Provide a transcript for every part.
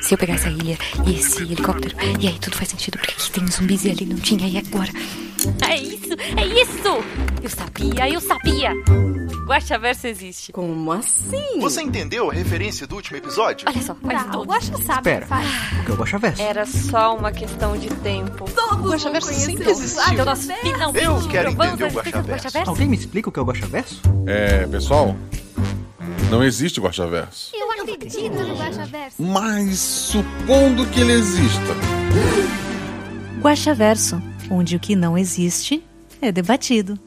Se eu pegar essa ilha e esse helicóptero, e aí tudo faz sentido, porque aqui tem zumbis e ali não tinha, e agora? É isso, é isso! Eu sabia, eu sabia! Guaxaverso existe. Como assim? Você entendeu a referência do último episódio? Olha só, faz Tá, o tudo. Guaxa sabe Espera. o que. O é o Guaxaverso? Era só uma questão de tempo. Todos Guaxaverso vão sempre existiu. o Então nós Guaxaverso. finalmente Eu quero entender o Guaxaverso. Alguém me explica o que é o Guaxaverso? É, pessoal, não existe Guaxaverso. Eu acredito no Guaxaverso. Mas supondo que ele exista. Guaxaverso, onde o que não existe é debatido.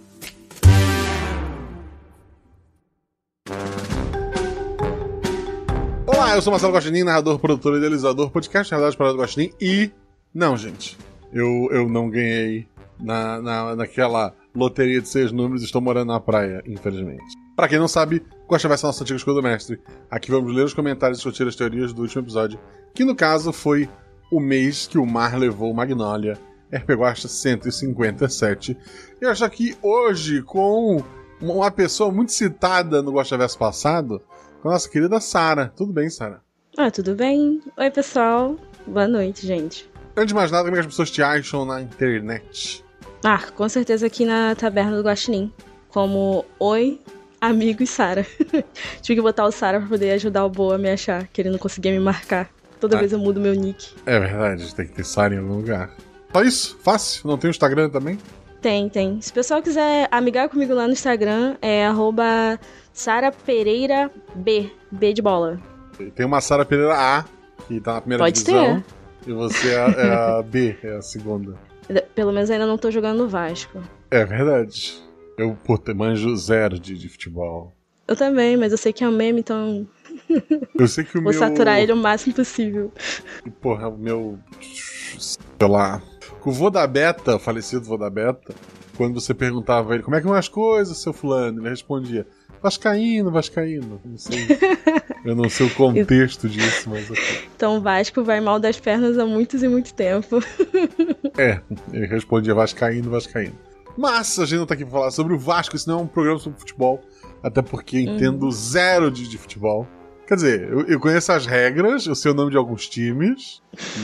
Olá, eu sou Marcelo Guaxinim, narrador, produtor e idealizador, podcast Realidade para do Guaxinim e... Não, gente, eu, eu não ganhei na, na, naquela loteria de seis números estou morando na praia, infelizmente. Pra quem não sabe, Guaxaverso é nosso antigo escudo mestre. Aqui vamos ler os comentários e discutir as teorias do último episódio, que no caso foi o mês que o mar levou Magnolia, RP Guaxa 157. Eu acho aqui hoje com uma pessoa muito citada no Guaxaverso passado, com a nossa querida Sara. Tudo bem, Sara? Ah, tudo bem? Oi, pessoal. Boa noite, gente. Antes de mais nada, como é que as pessoas te acham na internet? Ah, com certeza aqui na Taberna do Guaxinim. Como Oi, amigos Sara. Tive que botar o Sara pra poder ajudar o Boa a me achar, que ele não conseguia me marcar. Toda Ah. vez eu mudo meu nick. É verdade, tem que ter Sara em algum lugar. Só isso? Fácil? Não tem o Instagram também? Tem, tem. Se o pessoal quiser amigar comigo lá no Instagram, é arroba Sara Pereira B. B de bola. Tem uma Sara Pereira A, que tá na primeira Pode divisão. E você é a, é a B, é a segunda. Pelo menos ainda não tô jogando no Vasco. É verdade. Eu, puta, manjo zero de, de futebol. Eu também, mas eu sei que é um meme, então Eu sei que o vou meu. saturar ele o máximo possível. Porra, o meu. Sei lá. O vô da Beta, falecido vô da Beta, quando você perguntava a ele como é que vão as coisas, seu fulano, ele respondia: Vascaíno, Vascaíno. Não sei. Eu não sei o contexto disso, mas. Então Vasco vai mal das pernas há muitos e muito tempo. É, ele respondia Vascaíno, Vascaíno. Mas a gente não tá aqui pra falar sobre o Vasco, isso não é um programa sobre futebol. Até porque entendo zero de, de futebol. Quer dizer, eu, eu conheço as regras, eu sei o nome de alguns times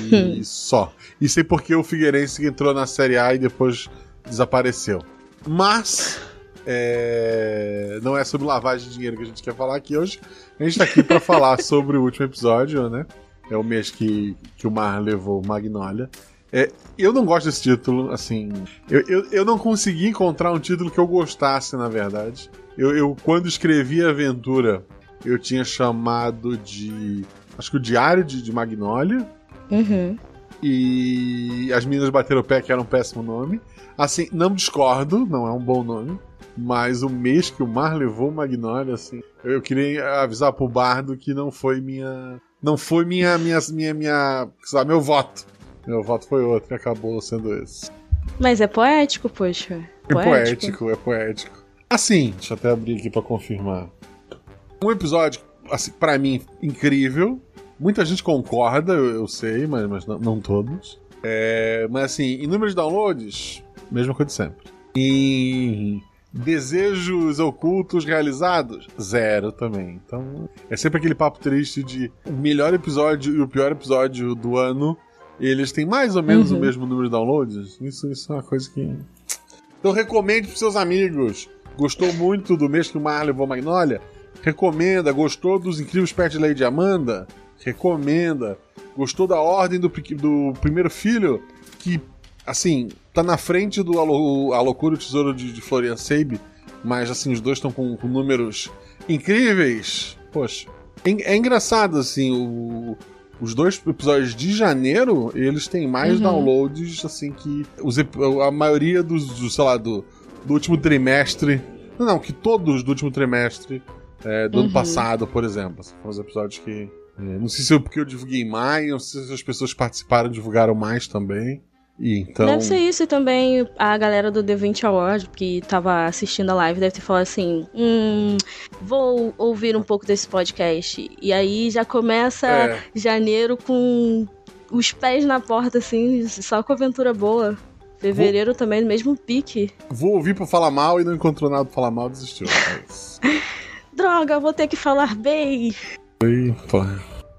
e só. E sei porque o Figueirense entrou na Série A e depois desapareceu. Mas é, não é sobre lavagem de dinheiro que a gente quer falar aqui hoje. A gente tá aqui pra falar sobre o último episódio, né? É o mês que, que o Mar levou Magnolia. É, eu não gosto desse título, assim. Eu, eu, eu não consegui encontrar um título que eu gostasse, na verdade. Eu, eu, quando escrevi a aventura, eu tinha chamado de. Acho que o Diário de, de Magnolia. Uhum. E as meninas bateram o pé, que era um péssimo nome. Assim, não discordo, não é um bom nome. Mas o mês que o mar levou Magnolia, assim. Eu, queria avisar pro Bardo que não foi minha. Não foi minha. minha, minha, minha sei lá, meu voto. Meu voto foi outro e acabou sendo esse. Mas é poético, poxa. É poético, é poético. Assim, deixa eu até abrir aqui pra confirmar. Um episódio, assim, para mim, incrível. Muita gente concorda, eu, eu sei, mas, mas não, não todos. É, mas assim, em número de downloads, mesma coisa de sempre. Em desejos ocultos realizados, zero também. Então, é sempre aquele papo triste de o melhor episódio e o pior episódio do ano. Eles têm mais ou menos Uhum. o mesmo número de downloads. Isso, isso é uma coisa que. Então recomende pros seus amigos. Gostou muito do mês que o Mar levou Magnolia? Recomenda. Gostou dos incríveis pets de Lady Amanda? Recomenda. Gostou da ordem do, do primeiro filho? Que, assim, tá na frente do A Loucura e o Tesouro de, de Florian Sabe, mas, assim, os dois estão com, com números incríveis. Poxa. É, é engraçado, assim, o- os dois episódios de janeiro, eles têm mais Uhum. downloads, assim, que os, a maioria dos, do, sei lá, do, do último trimestre. Não, não, que todos do último trimestre é, do ano Uhum. passado, por exemplo. Assim, foram os episódios que. é, não sei se é porque eu divulguei mais, não sei se as pessoas que participaram divulgaram mais também. E então. Deve ser isso e também a galera do The 20 Award que tava assistindo a live deve ter falado assim: Hum, vou ouvir um pouco desse podcast. E aí já começa É. janeiro com os pés na porta, assim, só com aventura boa. Fevereiro também, no mesmo pique. Vou ouvir pra falar mal e não encontrou nada pra falar mal, desistiu. Mas... Droga, vou ter que falar bem. Pô.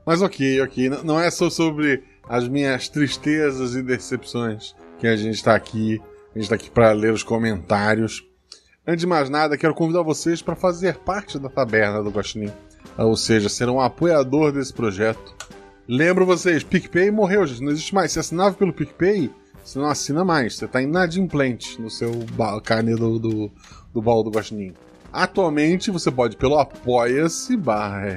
Mas ok, ok. Não é só sobre as minhas tristezas e decepções que a gente tá aqui. A gente tá aqui para ler os comentários. Antes de mais nada, quero convidar vocês para fazer parte da taberna do Guaxinim. Ou seja, ser um apoiador desse projeto. Lembro vocês, PicPay morreu, gente. Não existe mais. Você assinava pelo PicPay, você não assina mais. Você tá inadimplente no seu carne do, do, do baú do Guaxinim. Atualmente, você pode pelo apoia-se barra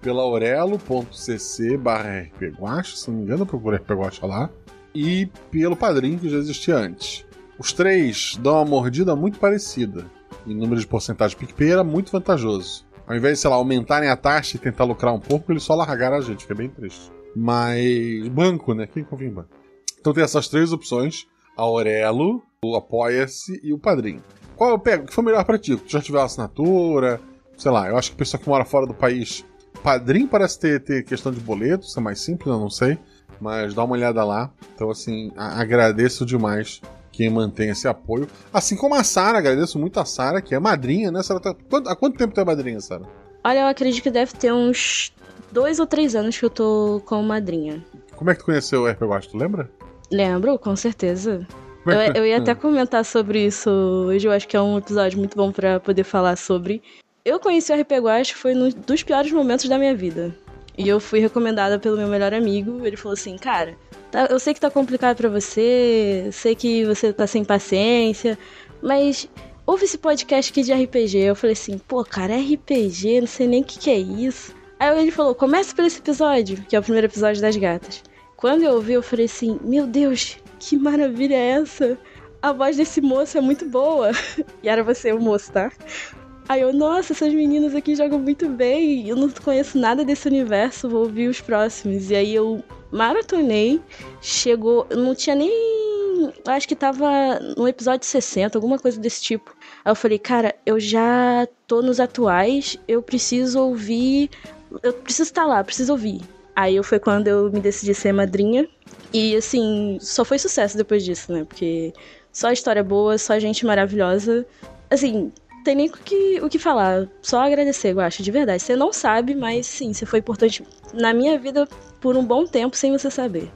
pela aurelo.cc barra rpguacha, se não me engano, procura rpguacha lá, e pelo padrinho que já existia antes. Os três dão uma mordida muito parecida. Em número de porcentagem PicPay era muito vantajoso. Ao invés de, sei lá, aumentarem a taxa e tentar lucrar um pouco, eles só largaram a gente, que é bem triste. Mas. Banco, né? Quem confia em banco? Então tem essas três opções: a Aurelo, o Apoia-se e o Padrinho. Qual eu pego? O que for melhor pra ti? Tu já tiver uma assinatura? Sei lá, eu acho que a pessoa que mora fora do país. Padrinho parece ter, ter questão de boleto, isso é mais simples, eu não sei. Mas dá uma olhada lá. Então, assim, agradeço demais quem mantém esse apoio. Assim como a Sara, agradeço muito a Sara, que é madrinha, né? Sara tá... quanto- Há quanto tempo tu é madrinha, Sara? Olha, eu acredito que deve ter uns dois ou três anos que eu tô com madrinha. Como é que tu conheceu o RP Watch, tu lembra? Lembro, com certeza. Como Eu, é que- eu ia até Hum. comentar sobre isso hoje, eu acho que é um episódio muito bom pra poder falar sobre. Eu conheci o RP Guache foi um dos piores momentos da minha vida. E eu fui recomendada pelo meu melhor amigo, ele falou assim, cara, tá- eu sei que tá complicado pra você, sei que você tá sem paciência, mas ouve esse podcast aqui de RPG. Eu falei assim, pô, cara, RPG, não sei nem o que, que é isso. Aí ele falou, começa por esse episódio, que é o primeiro episódio das gatas. Quando eu ouvi, eu falei assim, meu Deus, que maravilha é essa? A voz desse moço é muito boa. E era você o moço, tá? Aí eu, nossa, essas meninas aqui jogam muito bem. Eu não conheço nada desse universo, vou ouvir os próximos. E aí eu maratonei, chegou. Não tinha nem. Acho que tava no episódio 60, alguma coisa desse tipo. Aí eu falei, cara, eu já tô nos atuais, eu preciso ouvir. Eu preciso estar lá, preciso ouvir. Aí foi quando eu me decidi ser madrinha. E assim, só foi sucesso depois disso, né? Porque só história boa, só gente maravilhosa. Assim, tem nem o que, o que falar. Só agradecer, eu acho, de verdade. Você não sabe, mas sim, você foi importante na minha vida por um bom tempo sem você saber.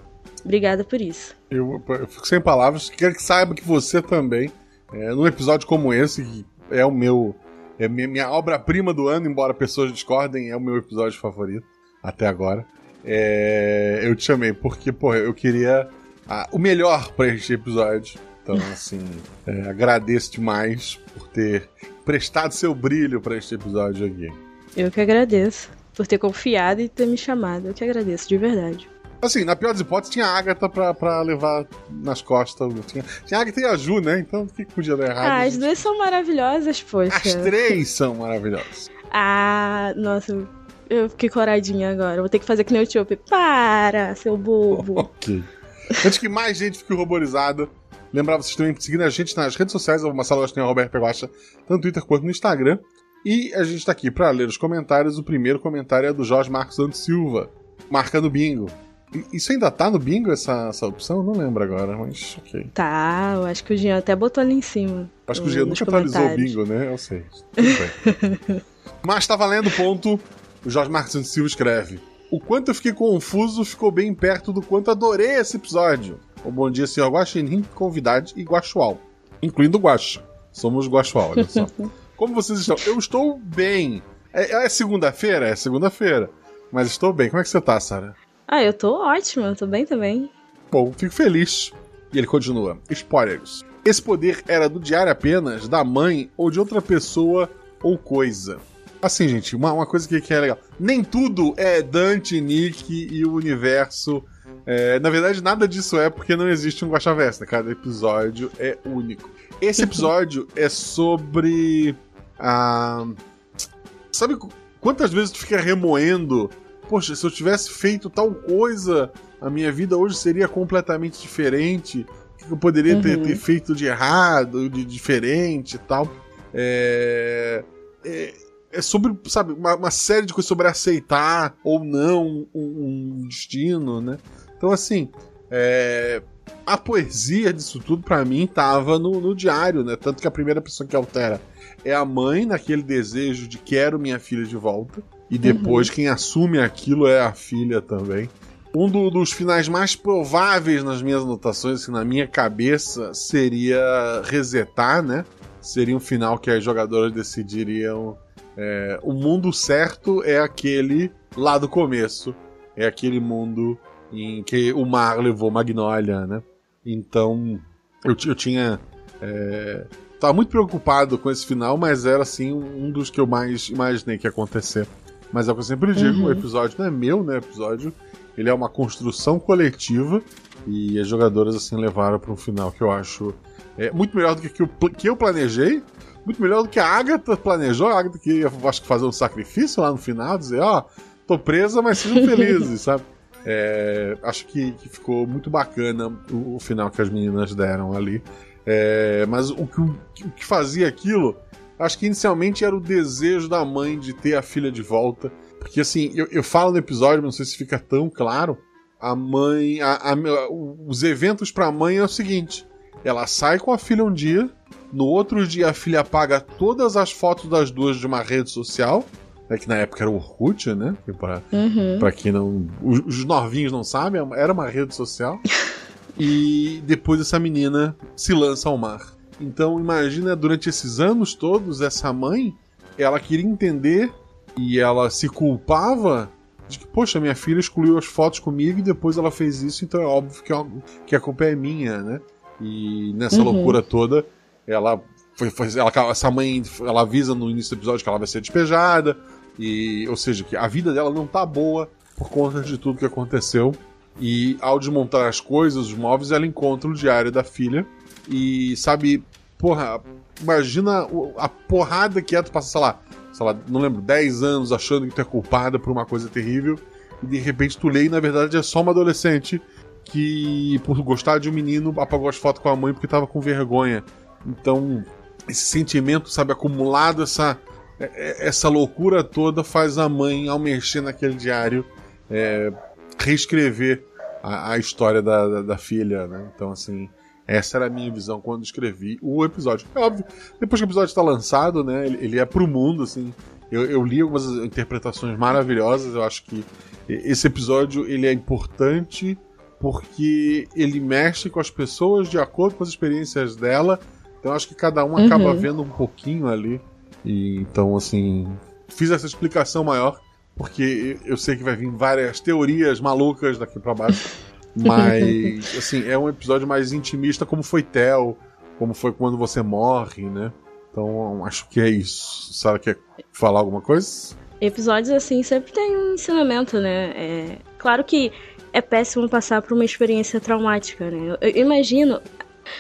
Obrigada por isso. Eu, eu fico sem palavras. Quero que saiba que você também, é, num episódio como esse, que é o meu. É minha, minha obra-prima do ano, embora pessoas discordem, é o meu episódio favorito até agora. É, eu te chamei porque, porra, eu queria ah, o melhor pra este episódio. Então, assim, é, agradeço demais por ter prestado seu brilho pra este episódio aqui. Eu que agradeço por ter confiado e ter me chamado. Eu que agradeço, de verdade. Assim, na pior das hipóteses, tinha a Agatha pra, pra levar nas costas. Tinha, tinha a Agatha e a Ju, né? Então, o que, podia dar errado? Ah, as duas são maravilhosas, poxa. As três são maravilhosas. Ah, nossa, eu fiquei coradinha agora. Vou ter que fazer que nem o. Para, seu bobo. Ok. Antes que mais gente fique ruborizada, lembrar vocês também de seguir a gente nas redes sociais, o Marcelo Agostinho, Roberto Peguacha, tanto no Twitter quanto no Instagram. E a gente tá aqui pra ler os comentários. O primeiro comentário é do Jorge Marcos Santos Silva, marcando bingo. Isso ainda tá no bingo, essa, essa opção? Eu Não lembro agora, mas ok. Tá, eu acho que o Jean até botou ali em cima. Acho que o nos nunca atualizou o bingo, né? Eu sei. Mas tá valendo ponto. O Jorge Marcos Santos Silva escreve. O quanto eu fiquei confuso ficou bem perto do quanto adorei esse episódio. O bom dia, senhor Guaxinim, convidade e Guaxual. Incluindo o Guaxa. Somos Guaxual, olha só. Como vocês estão? Eu estou bem. É, é segunda-feira? É segunda-feira. Mas estou bem. Como é que você tá, Sara? Ah, eu tô ótima, eu tô bem também. Bom, fico feliz. E ele continua. Spoilers. Esse poder era do diário apenas, da mãe ou de outra pessoa ou coisa. Assim, gente, uma, uma coisa que, que é legal. Nem tudo é Dante, Nick e o universo. É, na verdade, nada disso é porque não existe um Guaxaverso, né? Cada episódio é único. Esse episódio é sobre. a sabe qu- quantas vezes tu fica remoendo? Poxa, se eu tivesse feito tal coisa, a minha vida hoje seria completamente diferente. O que eu poderia ter, Uhum. ter feito de errado, de diferente e tal. É, é, é sobre, sabe, uma, uma série de coisas sobre aceitar ou não um, um destino, né? Então, assim, É, a poesia disso tudo, para mim, tava no, no, diário, né? Tanto que a primeira pessoa que altera é a mãe, naquele desejo de quero minha filha de volta. E depois uhum. quem assume aquilo é a filha também. Um do, dos finais mais prováveis nas minhas anotações, assim, na minha cabeça, seria resetar, né? Seria um final que as jogadoras decidiriam. É, o mundo certo é aquele lá do começo. É aquele mundo em que o mar levou Magnolia, né? Então, eu, eu tinha. É, tava muito preocupado com esse final, mas era assim um dos que eu mais imaginei que ia acontecer. Mas é o que eu sempre digo, uhum. o episódio não é meu, né? O episódio ele é uma construção coletiva e as jogadoras assim levaram para um final que eu acho é, muito melhor do que, que, eu, que eu planejei, muito melhor do que a Agatha planejou. A Agatha que ia, acho que fazer um sacrifício lá no final, dizer, ó, oh, tô presa, mas sejam felizes, sabe? É, acho que, que, ficou muito bacana o, o, final que as meninas deram ali. É, mas o que, o que fazia aquilo, acho que inicialmente era o desejo da mãe de ter a filha de volta. Porque assim, eu, eu falo no episódio, não sei se fica tão claro. A mãe. A, a, os eventos pra mãe é o seguinte: ela sai com a filha um dia, no outro dia a filha apaga todas as fotos das duas de uma rede social é que na época era o Orkut, né? Pra, uhum. pra quem não. Os, os novinhos não sabem, era uma rede social. e depois essa menina se lança ao mar. Então imagina, durante esses anos todos, essa mãe, ela queria entender e ela se culpava de que, poxa, minha filha excluiu as fotos comigo e depois ela fez isso, então é óbvio que, que a culpa é minha, né? E nessa uhum. loucura toda, ela foi, foi ela, essa mãe, ela avisa no início do episódio que ela vai ser despejada, e, ou seja, que a vida dela não tá boa por conta de tudo que aconteceu. E ao desmontar as coisas, os móveis, ela encontra o diário da filha. E sabe, porra, imagina a porrada que é tu passar, sei lá, sei lá, não lembro, 10 anos achando que tu é culpada por uma coisa terrível. E de repente tu lê e na verdade é só uma adolescente que, por gostar de um menino, apagou as fotos com a mãe porque tava com vergonha. Então, esse sentimento, sabe, acumulado, essa essa loucura toda faz a mãe, ao mexer naquele diário, é, reescrever a, a história da, da, da, filha, né? Então, assim, essa era a minha visão quando escrevi o episódio. É óbvio, depois que o episódio está lançado, né? Ele, ele é pro mundo, assim. Eu, eu, li algumas interpretações maravilhosas. Eu acho que esse episódio ele é importante porque ele mexe com as pessoas de acordo com as experiências dela. Então, acho que cada um acaba uhum. vendo um pouquinho ali. E então, assim, fiz essa explicação maior, porque eu sei que vai vir várias teorias malucas daqui para baixo. Mas, assim, é um episódio mais intimista, como foi Tel, como foi quando você morre, né? Então, acho que é isso. Sara quer falar alguma coisa? Episódios assim sempre tem um ensinamento, né? É... Claro que é péssimo passar por uma experiência traumática, né? Eu, eu imagino.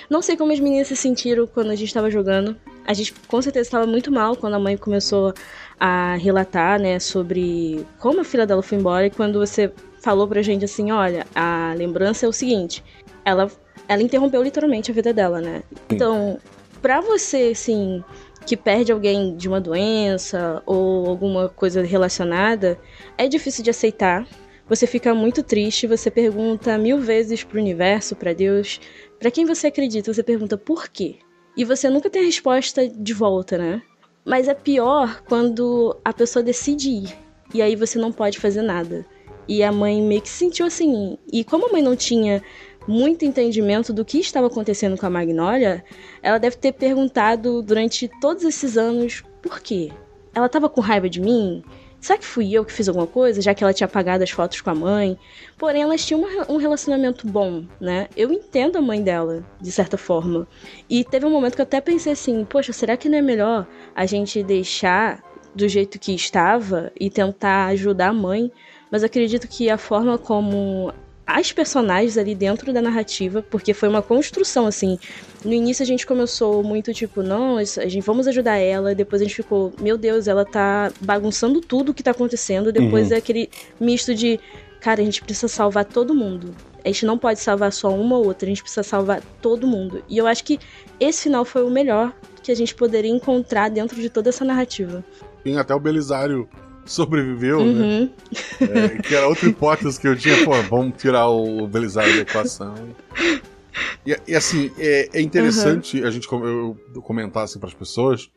Não sei como as meninas se sentiram quando a gente estava jogando a gente com certeza estava muito mal quando a mãe começou a relatar, né, sobre como a filha dela foi embora e quando você falou pra gente assim, olha, a lembrança é o seguinte, ela ela interrompeu literalmente a vida dela, né? Então, pra você, assim, que perde alguém de uma doença ou alguma coisa relacionada, é difícil de aceitar. Você fica muito triste, você pergunta mil vezes pro universo, para Deus, para quem você acredita, você pergunta por quê? E você nunca tem a resposta de volta, né? Mas é pior quando a pessoa decide ir. E aí você não pode fazer nada. E a mãe meio que se sentiu assim. E como a mãe não tinha muito entendimento do que estava acontecendo com a Magnólia, ela deve ter perguntado durante todos esses anos por quê. Ela estava com raiva de mim? Será que fui eu que fiz alguma coisa, já que ela tinha apagado as fotos com a mãe? Porém, elas tinham um relacionamento bom, né? Eu entendo a mãe dela, de certa forma. E teve um momento que eu até pensei assim: poxa, será que não é melhor a gente deixar do jeito que estava e tentar ajudar a mãe? Mas acredito que a forma como as personagens ali dentro da narrativa, porque foi uma construção, assim. No início a gente começou muito tipo, não, a gente vamos ajudar ela, depois a gente ficou, meu Deus, ela tá bagunçando tudo o que tá acontecendo, depois uhum. é aquele misto de, cara, a gente precisa salvar todo mundo. A gente não pode salvar só uma ou outra, a gente precisa salvar todo mundo. E eu acho que esse final foi o melhor que a gente poderia encontrar dentro de toda essa narrativa. Tem até o Belisário sobreviveu, né? Uhum. É, que era outra hipótese que eu tinha, pô, vamos tirar o Belisário da equação. E, e, assim, é, é interessante a gente eu, eu comentar assim para as pessoas.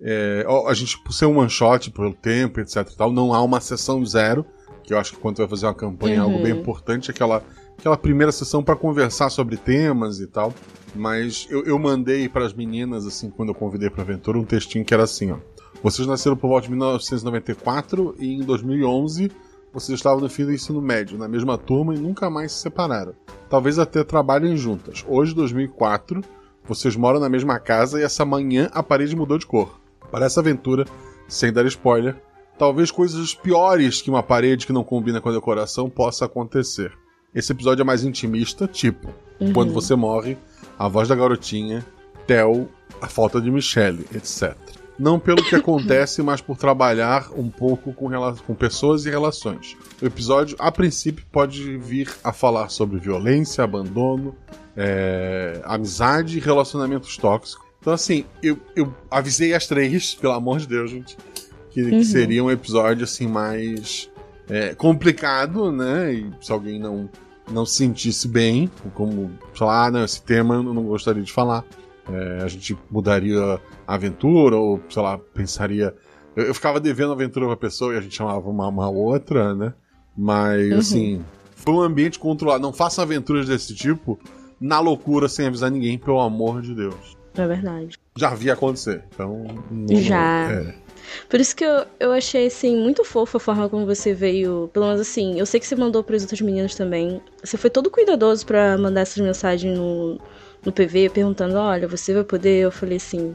é, a gente, por ser um one shot, pelo tempo, etc e tal, não há uma sessão zero, que eu acho que quando vai fazer uma campanha é algo Uhum. bem importante, aquela, aquela primeira sessão para conversar sobre temas e tal. Mas eu, eu mandei para as meninas, assim, quando eu convidei para aventura, um textinho que era assim, ó. Vocês nasceram por volta de 1994 e em 2011 vocês estavam no fim do ensino médio, na mesma turma e nunca mais se separaram. Talvez até trabalhem juntas. Hoje, 2004, vocês moram na mesma casa e essa manhã a parede mudou de cor. Para essa aventura, sem dar spoiler, talvez coisas piores que uma parede que não combina com a decoração possa acontecer. Esse episódio é mais intimista, tipo, quando você morre, a voz da garotinha, Theo, a falta de Michelle, etc. Não pelo que acontece, mas por trabalhar um pouco com, com pessoas e relações. O episódio, a princípio, pode vir a falar sobre violência, abandono, é, amizade e relacionamentos tóxicos. Então, assim, eu, eu avisei as três, pelo amor de Deus, gente, que, que seria um episódio assim mais é, complicado, né? E se alguém não não se sentisse bem, como, sei lá, ah, não, esse tema eu não gostaria de falar. É, a gente mudaria a aventura, ou, sei lá, pensaria. Eu, eu ficava devendo a aventura pra pessoa e a gente chamava uma, uma outra, né? Mas, assim, foi um ambiente controlado. Não façam aventuras desse tipo na loucura sem avisar ninguém, pelo amor de Deus. É verdade. Já vi acontecer, então. não- Já. é. Por isso que eu, eu achei, assim, muito fofa a forma como você veio. Pelo menos assim, eu sei que você mandou pros outros meninos também. Você foi todo cuidadoso pra mandar essas mensagens no, no PV, perguntando: olha, você vai poder? Eu falei assim: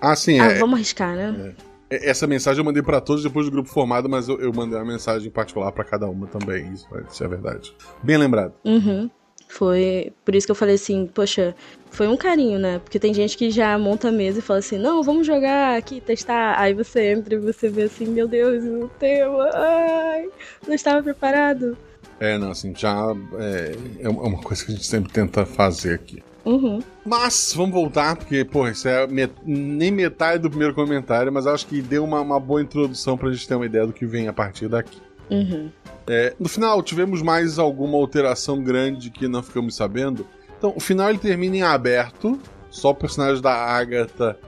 Ah, sim, ah, é, vamos arriscar, né? é- Essa mensagem eu mandei pra todos depois do grupo formado, mas eu, eu mandei uma mensagem particular pra cada uma também. Isso, isso é verdade. Bem lembrado. Uhum. Foi por isso que eu falei assim, poxa, foi um carinho, né? Porque tem gente que já monta a mesa e fala assim, não, vamos jogar aqui, testar. Aí você entra e você vê assim, meu Deus, o tema, ai, não estava preparado. É, não, assim, já é, é uma coisa que a gente sempre tenta fazer aqui. Uhum. Mas, vamos voltar, porque, pô, isso é met- nem metade do primeiro comentário, mas acho que deu uma, uma boa introdução pra gente ter uma ideia do que vem a partir daqui. Uhum. É, no final, tivemos mais alguma alteração grande que não ficamos sabendo. Então, o final ele termina em aberto, só o personagem da Agatha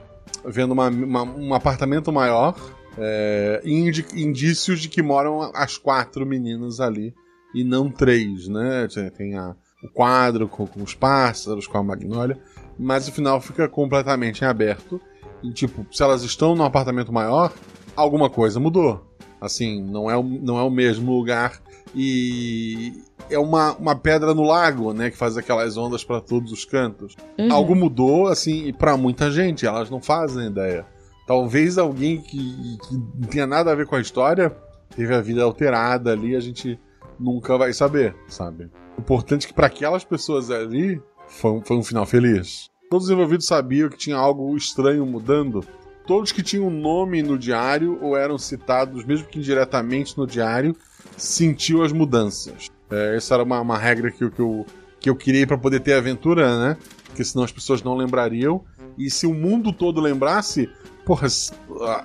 vendo uma- uma- um apartamento maior, é, e indi- indícios de que moram as quatro meninas ali, e não três, né? Tem a- o quadro com, com os pássaros, com a magnólia, mas o final fica completamente em aberto. E, tipo, se elas estão num apartamento maior, alguma coisa mudou. Assim, não é o, não é o mesmo lugar. E é uma, uma pedra no lago, né? Que faz aquelas ondas para todos os cantos. Uhum. Algo mudou, assim, e pra muita gente. Elas não fazem ideia. Talvez alguém que, que não tenha nada a ver com a história teve a vida alterada ali, a gente nunca vai saber, sabe? O importante é que para aquelas pessoas ali foi um, foi um final feliz. Todos os envolvidos sabiam que tinha algo estranho mudando. Todos que tinham nome no diário ou eram citados, mesmo que indiretamente no diário, sentiu as mudanças. É, essa era uma, uma regra que, eu- que eu, que eu criei para poder ter aventura, né? Porque senão as pessoas não lembrariam. E se o mundo todo lembrasse, porra,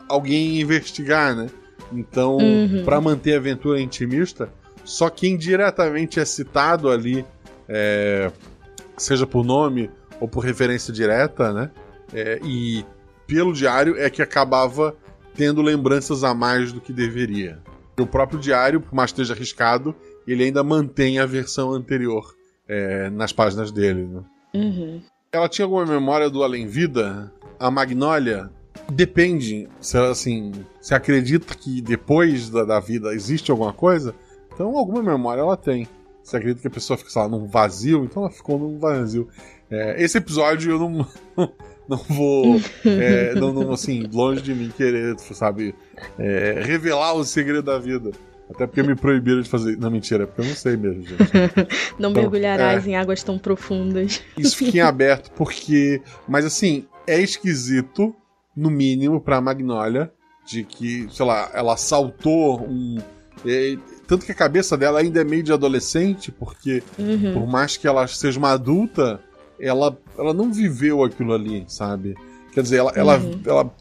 alguém ia investigar, né? Então, Uhum. para manter a aventura intimista, só quem diretamente é citado ali, é, seja por nome ou por referência direta, né? É, e pelo diário é que acabava tendo lembranças a mais do que deveria. O próprio diário, por mais que esteja arriscado, ele ainda mantém a versão anterior é, nas páginas dele. Né? Uhum. Ela tinha alguma memória do Além Vida? A Magnólia? Depende. Se ela, assim, se acredita que depois da, da vida existe alguma coisa, então alguma memória ela tem. Se acredita que a pessoa fica, sei lá, num vazio, então ela ficou num vazio. É, esse episódio eu não, não vou, é, não, não, assim, longe de mim querer, sabe, é, revelar o segredo da vida. Até porque me proibiram de fazer. Não, mentira, é porque eu não sei mesmo, gente. Não Então, mergulharás é. em águas tão profundas. Isso fica em aberto porque. Mas assim, é esquisito, no mínimo, pra Magnolia, de que, sei lá, ela saltou um. Tanto que a cabeça dela ainda é meio de adolescente, porque Uhum. por mais que ela seja uma adulta, ela, ela não viveu aquilo ali, sabe? Quer dizer, ela, ela, Uhum. ela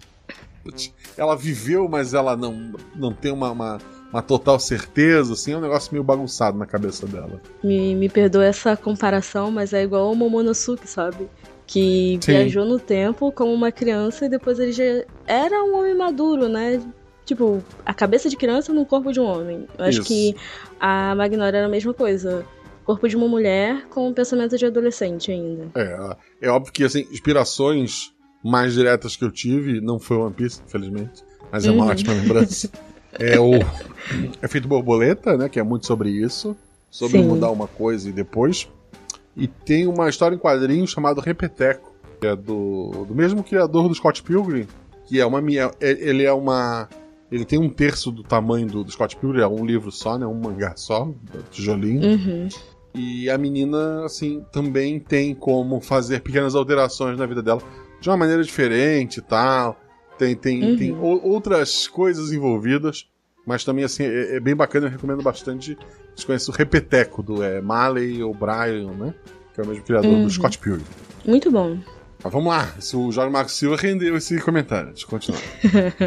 ela viveu, mas ela não, não tem uma, uma, uma total certeza, assim, é um negócio meio bagunçado na cabeça dela. Me, me perdoa essa comparação, mas é igual o Momonosuke, sabe? Que Sim. viajou no tempo como uma criança e depois ele já era um homem maduro, né? Tipo, a cabeça de criança no corpo de um homem. Eu acho Isso. que a Magnolia era a mesma coisa. Corpo de uma mulher com um pensamento de adolescente ainda. É, é óbvio que, assim, inspirações mais diretas que eu tive, não foi One Piece, infelizmente, mas é uma Uhum. ótima lembrança. É o Efeito Borboleta, né, que é muito sobre isso, sobre Sim. mudar uma coisa e depois. E tem uma história em quadrinhos chamada Repeteco, que é do, do mesmo criador do Scott Pilgrim, que é uma é- ele é uma ele tem um terço do tamanho do, do Scott Pilgrim, é um livro só, né, um mangá só, tijolinho. Uhum. E a menina, assim, também tem como fazer pequenas alterações na vida dela de uma maneira diferente e tal. Tem, tem, Uhum. tem outras coisas envolvidas, mas também, assim, é, é bem bacana. Eu recomendo bastante. Vocês conhecem o Repeteco do é, Marley O'Brien, né? Que é o mesmo criador Uhum. do Scott Pilgrim. Muito bom. Mas vamos lá, se o Jorge Marcos Silva rendeu esse comentário. Deixa eu continuar.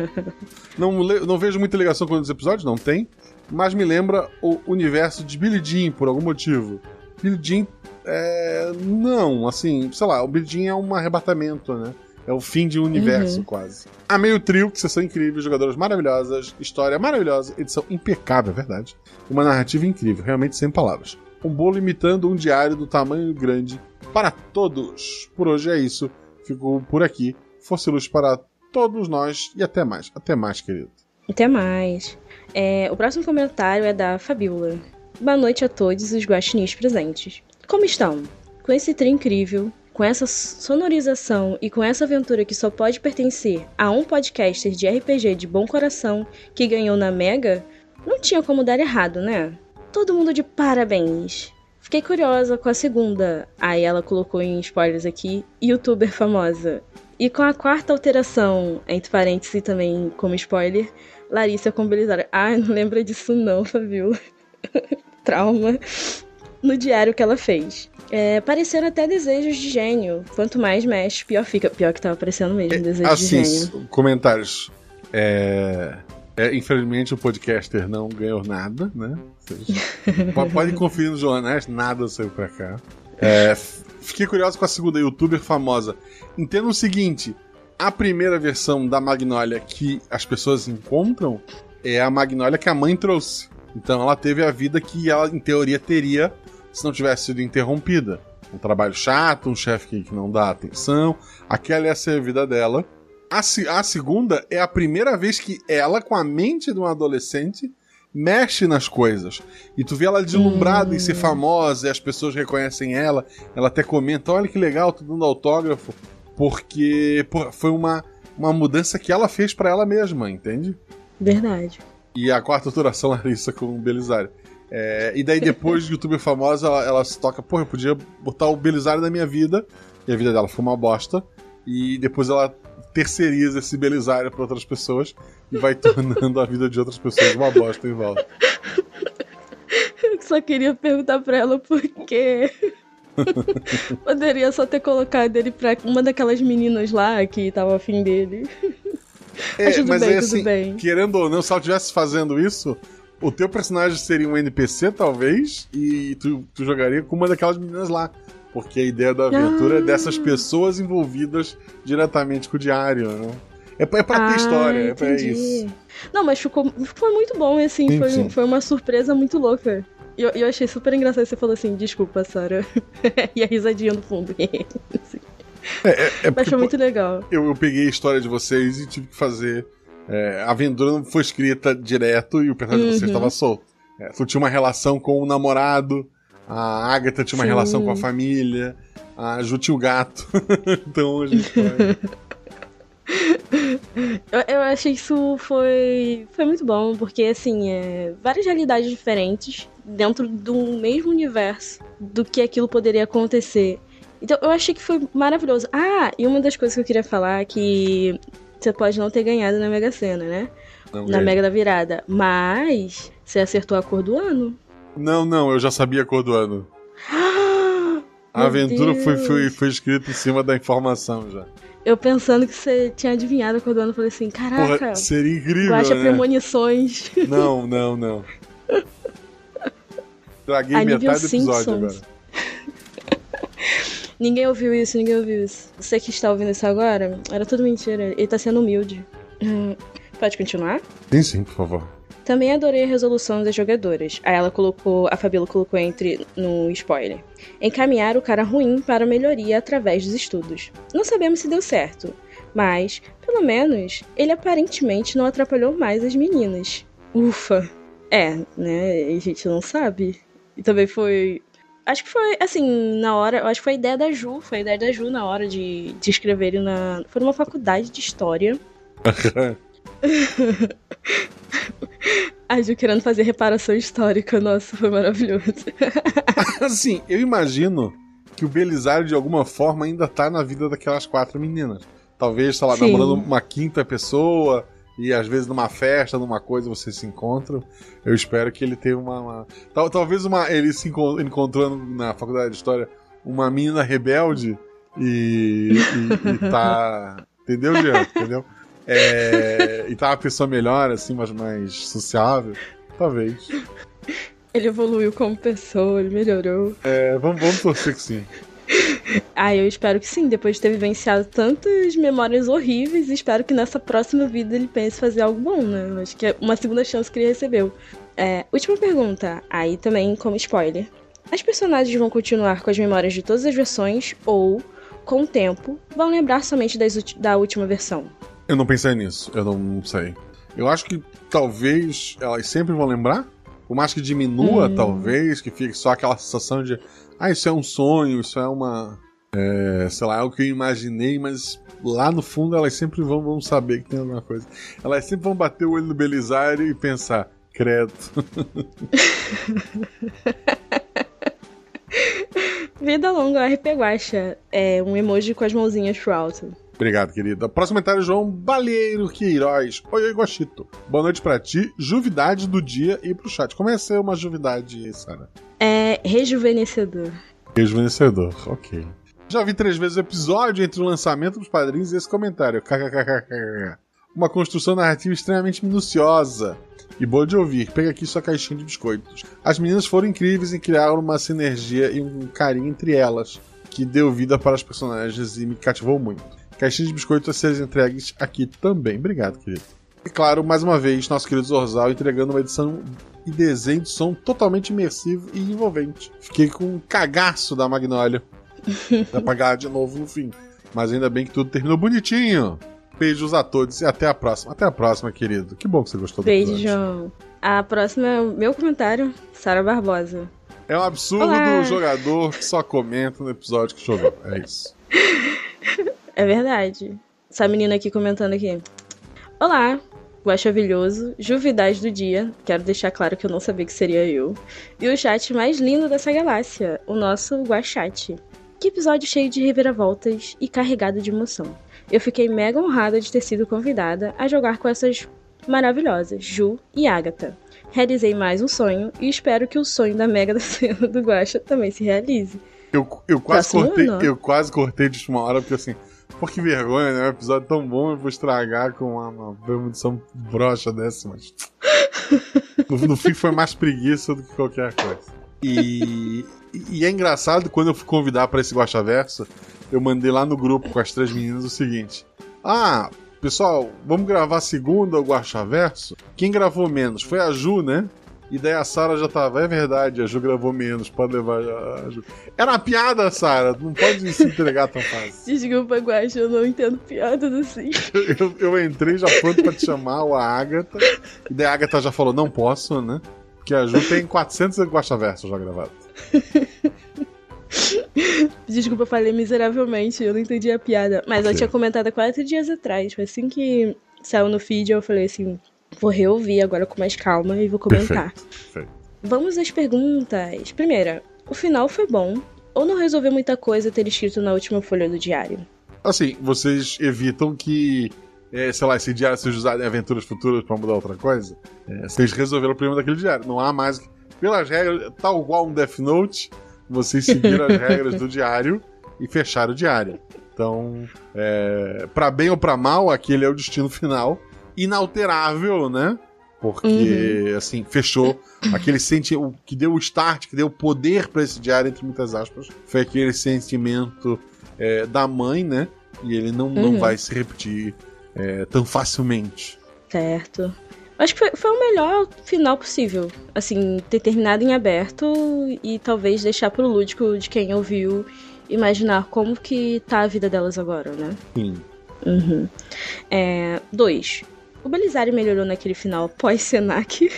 não, não vejo muita ligação com os episódios, não tem. Mas me lembra o universo de Billy Jean, por algum motivo. Billy Jean, é, não, assim, sei lá, o Billy Jean é um arrebatamento, né? É o fim de um universo, Uhum. quase. Amei o trio, que vocês são incríveis, jogadoras maravilhosas, história maravilhosa, edição impecável, é verdade. Uma narrativa incrível, realmente sem palavras. Um bolo imitando um diário do tamanho grande para todos. Por hoje é isso. Fico por aqui. Força e luz para todos nós e até mais. Até mais, querido. Até mais. É, o próximo comentário é da Fabiola. Boa noite a todos os guaxinins presentes. Como estão? Com esse trio incrível, com essa sonorização e com essa aventura que só pode pertencer a um podcaster de RPG de bom coração que ganhou na Mega, não tinha como dar errado, né? Todo mundo de parabéns. Fiquei curiosa com a segunda. Aí ela colocou em spoilers aqui, youtuber famosa. E com a quarta alteração, entre parênteses também como spoiler, Larissa com Belisário. Ah, não lembra disso não, Fabiola. Trauma. No diário que ela fez. É, pareceram até desejos de gênio. Quanto mais mexe, pior fica. Pior que tava parecendo mesmo, desejo assim, de gênio. comentários. É, é, infelizmente o podcaster não ganhou nada, né? Vocês po- podem conferir nos jornais, nada saiu pra cá. É, fiquei curioso com a segunda youtuber famosa. Entenda o seguinte: a primeira versão da Magnolia que as pessoas encontram é a Magnolia que a mãe trouxe. Então ela teve a vida que ela, em teoria, teria se não tivesse sido interrompida. Um trabalho chato, um chefe que, não dá atenção. Aquela ia ser a vida dela. A, a segunda é a primeira vez que ela, com a mente de um adolescente, mexe nas coisas. E tu vê ela deslumbrada em ser famosa, e as pessoas reconhecem ela. Ela até comenta: olha que legal, tô dando autógrafo. Porque pô, foi uma, uma mudança que ela fez pra ela mesma, entende? Verdade. E a quarta duração, Larissa com o Belisário. É, e daí depois de youtuber famosa, ela, ela se toca, pô, eu podia botar o Belisário na minha vida. E a vida dela foi uma bosta. E depois ela terceiriza esse Belisário pra outras pessoas e vai tornando a vida de outras pessoas uma bosta em volta. Eu só queria perguntar pra ela por quê. Poderia só ter colocado ele pra uma daquelas meninas lá que tava afim dele. É, Mas tudo mas bem, tudo assim, bem. querendo ou não, se ela estivesse fazendo isso, o teu personagem seria um NPC, talvez, e tu, tu jogaria com uma daquelas meninas lá. Porque a ideia da aventura é Ah. dessas pessoas envolvidas diretamente com o diário, né? É, pra- é pra ter Ah, história, é pra entendi. isso. Não, mas ficou, foi muito bom, assim, Sim, foi, sim. foi uma surpresa muito louca. E eu, eu achei super engraçado, você falou assim, desculpa, Sara. e a risadinha no fundo. É, é, é mas foi muito legal. eu, eu peguei a história de vocês e tive que fazer. é, a aventura não foi escrita direto e o personagem de vocês Uhum. estava solto. É, tinha uma relação com o namorado, a Agatha tinha uma Sim. relação com a família, a Ju tinha o gato. então a gente. Eu, eu achei isso foi, foi muito bom, porque assim, é várias realidades diferentes dentro do mesmo universo do que aquilo poderia acontecer. Então eu achei que foi maravilhoso. Ah, e uma das coisas que eu queria falar é que você pode não ter ganhado na Mega Sena, né? Não, Na ganhei. Mega da Virada. Mas você acertou a cor do ano. Não, não, eu já sabia a cor do ano. A aventura foi, foi, foi escrita em cima da informação já. Eu pensando que você tinha adivinhado acordando, eu falei assim, caraca, Porra, seria incrível, guacha né? premonições. Não, não, não. Traguei A metade do episódio Simpsons. agora. ninguém ouviu isso, ninguém ouviu isso. Você que está ouvindo isso agora, era tudo mentira. Ele tá sendo humilde. Hum, Pode continuar? Sim, sim, por favor. Também adorei a resolução das jogadoras. Aí ela colocou, a Fabíola colocou entre no spoiler. Encaminhar o cara ruim para melhoria através dos estudos. Não sabemos se deu certo, mas, pelo menos, ele aparentemente não atrapalhou mais as meninas. Ufa. É, né? A gente não sabe. E também foi. Acho que foi, assim, na hora. Acho que foi a ideia da Ju. Foi a ideia da Ju na hora de, de escreverem na. Foi numa faculdade de história. A Ju querendo fazer reparação histórica. Nossa, foi maravilhoso. assim, eu imagino que o Belisário, de alguma forma, ainda tá na vida daquelas quatro meninas. Talvez, sei lá, Sim. namorando uma quinta pessoa. E às vezes numa festa, numa coisa, vocês se encontram. Eu espero que ele tenha uma. uma- Tal- talvez uma, ele se encon- encontrando na faculdade de história uma menina rebelde e, e, e tá. Entendeu, Jean? Entendeu? É, e tá uma pessoa melhor, assim, mas mais sociável. Talvez. Ele evoluiu como pessoa, ele melhorou. É, vamos, vamos torcer que sim. Ah, eu espero que sim. Depois de ter vivenciado tantas memórias horríveis, espero que nessa próxima vida ele pense em fazer algo bom, né? Acho que é uma segunda chance que ele recebeu. É, última pergunta, aí também como spoiler. As personagens vão continuar com as memórias de todas as versões ou, com o tempo, vão lembrar somente das da última versão? Eu não pensei nisso, eu não sei. Eu acho que talvez elas sempre vão lembrar. Por mais que diminua, Hum. talvez, que fique só aquela sensação de. Ah, isso é um sonho, isso é uma. É, sei lá, é o que eu imaginei, mas lá no fundo elas sempre vão, vão saber que tem alguma coisa. Elas sempre vão bater o olho no Belisário e pensar, credo. Vida longa, RP Guacha. É um emoji com as mãozinhas pro alto. Obrigado, querida. Próximo comentário, João Baleiro Queiroz. Oi, oi, Guaxito. Boa noite pra ti. Juvidade do dia e pro chat. Como é ser uma juvidade, Sara? É rejuvenescedor. Rejuvenescedor, ok. Já vi três vezes o episódio entre o lançamento dos padrinhos e esse comentário. KKKKK. Uma construção narrativa extremamente minuciosa e boa de ouvir. Pega aqui sua caixinha de biscoitos. As meninas foram incríveis em criar uma sinergia e um carinho entre elas, que deu vida para as personagens e me cativou muito. Caixinha de biscoitos a serem entregues aqui também. Obrigado, querido. E claro, mais uma vez, nosso querido Zorzal entregando uma edição e desenho de som totalmente imersivo e envolvente. Fiquei com um cagaço da Magnólia. Vai pagar de novo no fim. Mas ainda bem que tudo terminou bonitinho. Beijos a todos e até a próxima. Até a próxima, querido. Que bom que você gostou do Beijo. João. A próxima é o meu comentário, Sara Barbosa. É um absurdo Olá. o jogador que só comenta no episódio que jogou. É isso. É verdade. Essa menina aqui comentando aqui. Olá, guaxavilhoso, juvidade do dia. Quero deixar claro que eu não sabia que seria eu. E o chat mais lindo dessa galáxia, o nosso guaxate. Que episódio cheio de reviravoltas e carregado de emoção. Eu fiquei mega honrada de ter sido convidada a jogar com essas maravilhosas, Ju e Agatha. Realizei mais um sonho e espero que o sonho da mega da cena do Guaxa também se realize. Eu, eu quase Próximo cortei, ano. eu quase cortei de última hora, porque assim, pô, que vergonha, né? Um episódio tão bom eu vou estragar com uma, uma premonição broxa dessa, mas. No, no fim foi mais preguiça do que qualquer coisa. E, e é engraçado quando eu fui convidar pra esse Guaxa Verso, eu mandei lá no grupo com as três meninas o seguinte: Ah, pessoal, vamos gravar segunda o Guaxa Verso? Quem gravou menos? Foi a Ju, né? E daí a Sara já tava, é verdade, a Ju gravou menos, pode levar a Ju. Era uma piada, Sara, não pode se entregar tão fácil. Desculpa, Guaxa, eu não entendo piadas assim. Eu, eu entrei já pronto pra te chamar, o Agatha, e daí a Agatha já falou, não posso, né? Porque a Ju tem 400 Guaxa Verso já gravados. Desculpa, eu falei miseravelmente, eu não entendi a piada. Mas eu Ok. tinha comentado há quatro dias atrás. Foi assim que saiu no feed, eu falei assim: vou reouvir agora com mais calma e vou comentar. Perfeito. Vamos às perguntas. Primeira, o final foi bom ou não resolveu muita coisa ter escrito na última folha do diário? Assim, vocês evitam que, é, sei lá, esse diário seja usado em aventuras futuras pra mudar outra coisa. É, vocês resolveram o problema daquele diário. Não há mais. Pelas regras, tal qual um Death Note, vocês seguiram as regras do diário e fecharam o diário. Então, é, para bem ou para mal, aquele é o destino final, inalterável, né? Porque, uhum. assim, fechou. Aquele sentimento. O que deu o start, que deu o poder para esse diário, entre muitas aspas, foi aquele sentimento é, da mãe, né? E ele não, uhum. não vai se repetir é, tão facilmente. Certo. Acho que foi, foi, o melhor final possível. Assim, ter terminado em aberto e talvez deixar pro lúdico de quem ouviu imaginar como que tá a vida delas agora, né? Sim. Uhum. É, dois. O Belisário melhorou naquele final pós-Senac.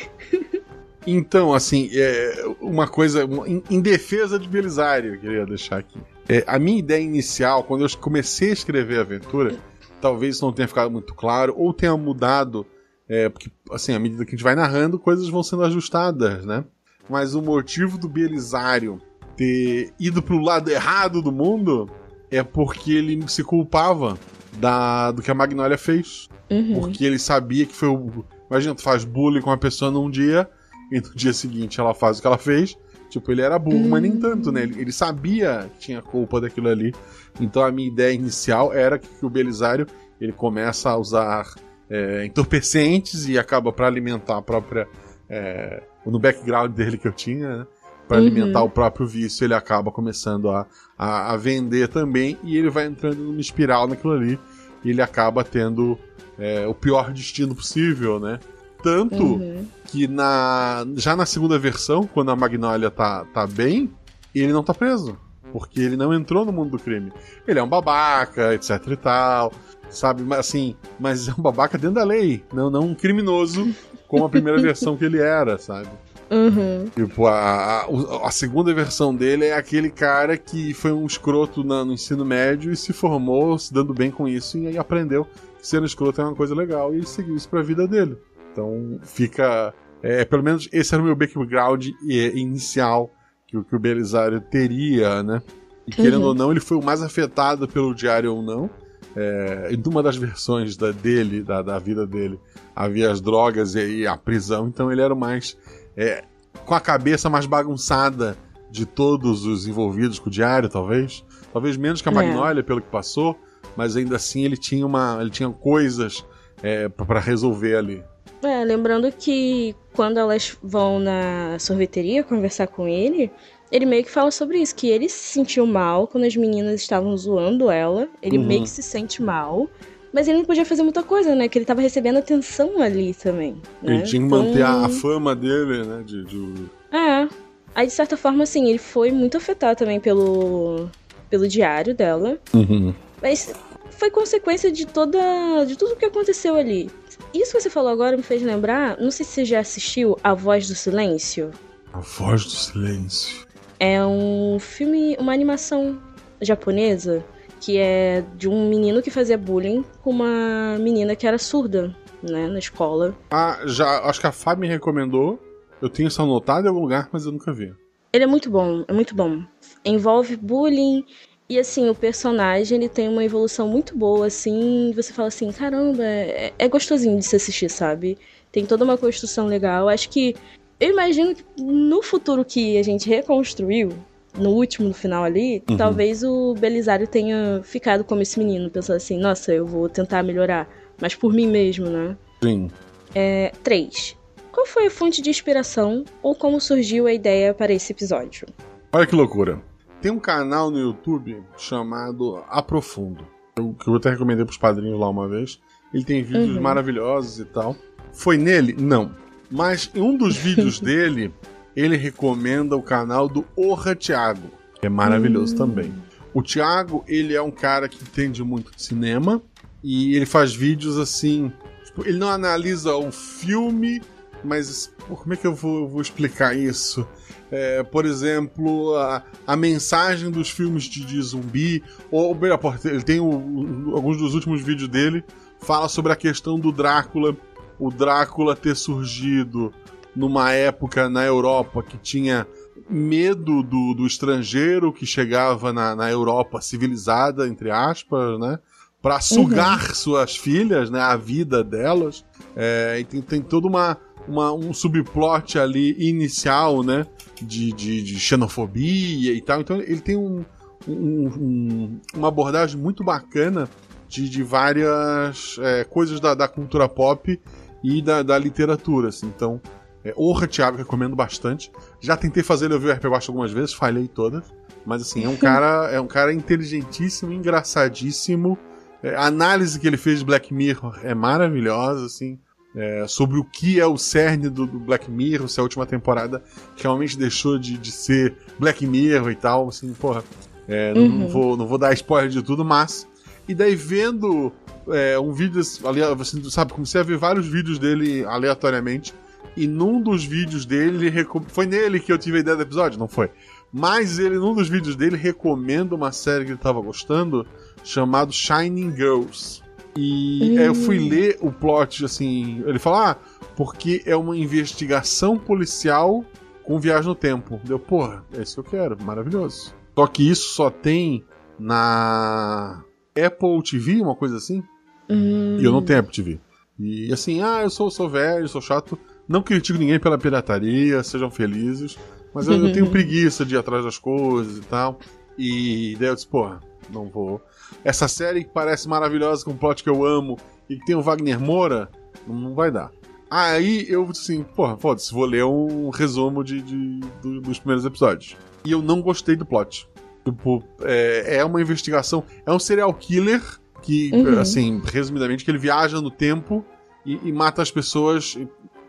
então, assim, é uma coisa. Em, defesa de Belisário, eu queria deixar aqui. É, a minha ideia inicial, quando eu comecei a escrever a aventura, talvez não tenha ficado muito claro, ou tenha mudado, é, porque, assim, à medida que a gente vai narrando, coisas vão sendo ajustadas, né? Mas o motivo do Belisário ter ido pro lado errado do mundo é porque ele se culpava da, do que a Magnolia fez. Uhum. Porque ele sabia que foi o. Imagina, tu faz bullying com uma pessoa num dia e no dia seguinte ela faz o que ela fez. Tipo, ele era burro, uhum. mas nem hum. tanto, né? Ele, ele, sabia que tinha culpa daquilo ali. Então a minha ideia inicial era que, que o Belisário ele começa a usar é, entorpecentes e acaba para alimentar a própria. É, no background dele que eu tinha, né? Para uhum. alimentar o próprio vício, ele acaba começando a, a, a, vender também e ele vai entrando numa espiral naquilo ali. E ele acaba tendo é, o pior destino possível, né? Tanto uhum. que na já na segunda versão, quando a Magnolia tá, tá bem, ele não tá preso. Porque ele não entrou no mundo do crime. Ele é um babaca, etc e tal. Sabe? Mas assim, mas é um babaca dentro da lei. Não, não um criminoso como a primeira versão que ele era, sabe? Uhum. Tipo, a, a, a, segunda versão dele é aquele cara que foi um escroto na, no ensino médio e se formou se dando bem com isso e aí aprendeu que ser um escroto é uma coisa legal e seguiu isso pra vida dele. Então fica. É, pelo menos esse era o meu background inicial que, que o Belisário teria, né? E querendo uhum. ou não, ele foi o mais afetado pelo diário ou não. É, em uma das versões da, dele, da, da vida dele, havia as drogas e, e a prisão, então ele era o mais é, com a cabeça mais bagunçada de todos os envolvidos com o diário, talvez. Talvez menos que a é. Magnolia, é. pelo que passou, mas ainda assim ele tinha uma. ele tinha coisas é, para resolver ali. É, lembrando que quando elas vão na sorveteria conversar com ele, ele meio que fala sobre isso, que ele se sentiu mal quando as meninas estavam zoando ela. Ele uhum. meio que se sente mal. Mas ele não podia fazer muita coisa, né? Que ele tava recebendo atenção ali também. Né? Ele tinha que manter então... a fama dele, né? De, de... É. Aí, de certa forma, assim, ele foi muito afetado também pelo, pelo diário dela. Uhum. Mas foi consequência de toda. de tudo que aconteceu ali. Isso que você falou agora me fez lembrar. Não sei se você já assistiu A Voz do Silêncio. A Voz do Silêncio. É um filme, uma animação japonesa que é de um menino que fazia bullying com uma menina que era surda, né, na escola. Ah, já, acho que a Fábio me recomendou. Eu tenho isso anotado em algum lugar, mas eu nunca vi. Ele é muito bom, é muito bom. Envolve bullying e assim, o personagem ele tem uma evolução muito boa, assim, você fala assim, caramba, é, é gostosinho de se assistir, sabe? Tem toda uma construção legal. Acho que eu imagino que no futuro que a gente reconstruiu, no último, no final ali, uhum. talvez o Belisário tenha ficado como esse menino, pensando assim, nossa, eu vou tentar melhorar, mas por mim mesmo, né? Sim. É, três. Qual foi a fonte de inspiração ou como surgiu a ideia para esse episódio? Olha que loucura. Tem um canal no YouTube chamado Aprofundo, que eu até recomendei para os padrinhos lá uma vez. Ele tem vídeos uhum. maravilhosos e tal. Foi nele? Não. Mas em um dos vídeos dele, ele recomenda o canal do Orra Thiago, que é maravilhoso hum. também. O Thiago, ele é um cara que entende muito de cinema e ele faz vídeos assim. Tipo, ele não analisa o filme, mas como é que eu vou, eu vou explicar isso? É, por exemplo, a, a, mensagem dos filmes de, de zumbi, ou ele tem o, o, alguns dos últimos vídeos dele, fala sobre a questão do Drácula, o Drácula ter surgido numa época na Europa que tinha medo do, do estrangeiro que chegava na, na Europa civilizada, entre aspas, né? Para sugar uhum. suas filhas, né? A vida delas. É, e tem, tem toda uma, uma, um subplot ali inicial, né? De, de, de xenofobia e tal. Então ele tem um, um- um- uma abordagem muito bacana de, de várias é, coisas da, da cultura pop e da, da literatura. assim. Então, é, Honra, Thiago, recomendo bastante. Já tentei fazer ele ouvir o RP Guacha algumas vezes, falhei todas. Mas assim, é um cara, é um cara inteligentíssimo, engraçadíssimo. É, a análise que ele fez de Black Mirror é maravilhosa, assim. é, sobre o que é o cerne do, do Black Mirror, se a última temporada realmente deixou de, de ser Black Mirror e tal, assim, porra. é, não- não, vou, não vou dar spoiler de tudo, mas. E daí vendo é, um vídeo, ali, você sabe, comecei a ver vários vídeos dele aleatoriamente. E num dos vídeos dele, foi nele que eu tive a ideia do episódio? Não foi. Mas ele, num dos vídeos dele, recomenda uma série que ele tava gostando, chamado Shining Girls. E aí eu fui ler o plot, assim. Ele fala, ah, porque é uma investigação policial com viagem no tempo. Deu, porra, é isso que eu quero, maravilhoso. Só que isso só tem na Apple TV, uma coisa assim. Hum, E eu não tenho Apple TV. E assim, ah, eu sou, sou velho, sou chato. Não critico ninguém pela pirataria, sejam felizes. Mas eu, eu tenho preguiça de ir atrás das coisas e tal. E daí eu disse, porra, não vou. Essa série que parece maravilhosa, com um plot que eu amo, e que tem o Wagner Moura, não, vai dar. Aí eu disse assim, porra, foda-se, vou ler um resumo de, de- do- dos primeiros episódios. E eu não gostei do plot. Tipo, é, é uma investigação. É um serial killer que, Uhum. assim, resumidamente, que ele viaja no tempo e, e mata as pessoas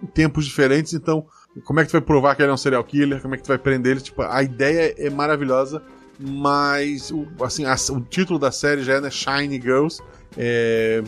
em em tempos diferentes. Então, como é que tu vai provar que ele é um serial killer? Como é que tu vai prender ele? Tipo, a ideia é maravilhosa, mas o, assim, a- o título da série já é né, Shiny Girls. É,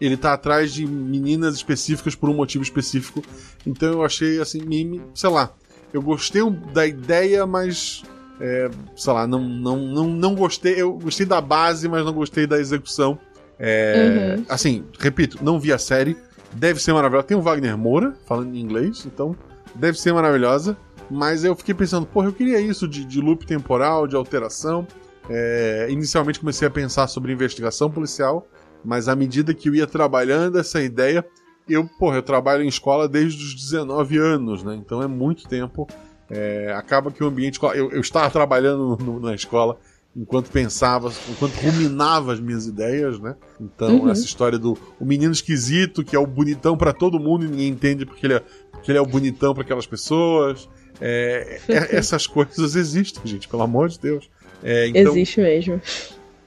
ele tá atrás de meninas específicas por um motivo específico. Então eu achei assim, me- me- sei lá, eu gostei da ideia, mas é, sei lá, não, não, não, não gostei. Eu gostei da base, mas não gostei da execução. É, Uhum. Assim, repito, não vi a série. Deve ser maravilhosa. Tem o Wagner Moura falando em inglês, então deve ser maravilhosa. Mas eu fiquei pensando, porra, eu queria isso de, de loop temporal, de alteração. É, inicialmente comecei a pensar sobre investigação policial, mas à medida que eu ia trabalhando essa ideia, eu, porra, eu trabalho em escola desde os 19 anos, né? Então é muito tempo. É, acaba que o ambiente. Eu, eu estava trabalhando no- na escola enquanto pensava, enquanto ruminava as minhas ideias, né? Então, Uhum. essa história do o menino esquisito, que é o bonitão pra todo mundo e ninguém entende porque ele é, porque ele é o bonitão pra aquelas pessoas. É, é- essas coisas existem, gente, pelo amor de Deus. É, então, Existe mesmo.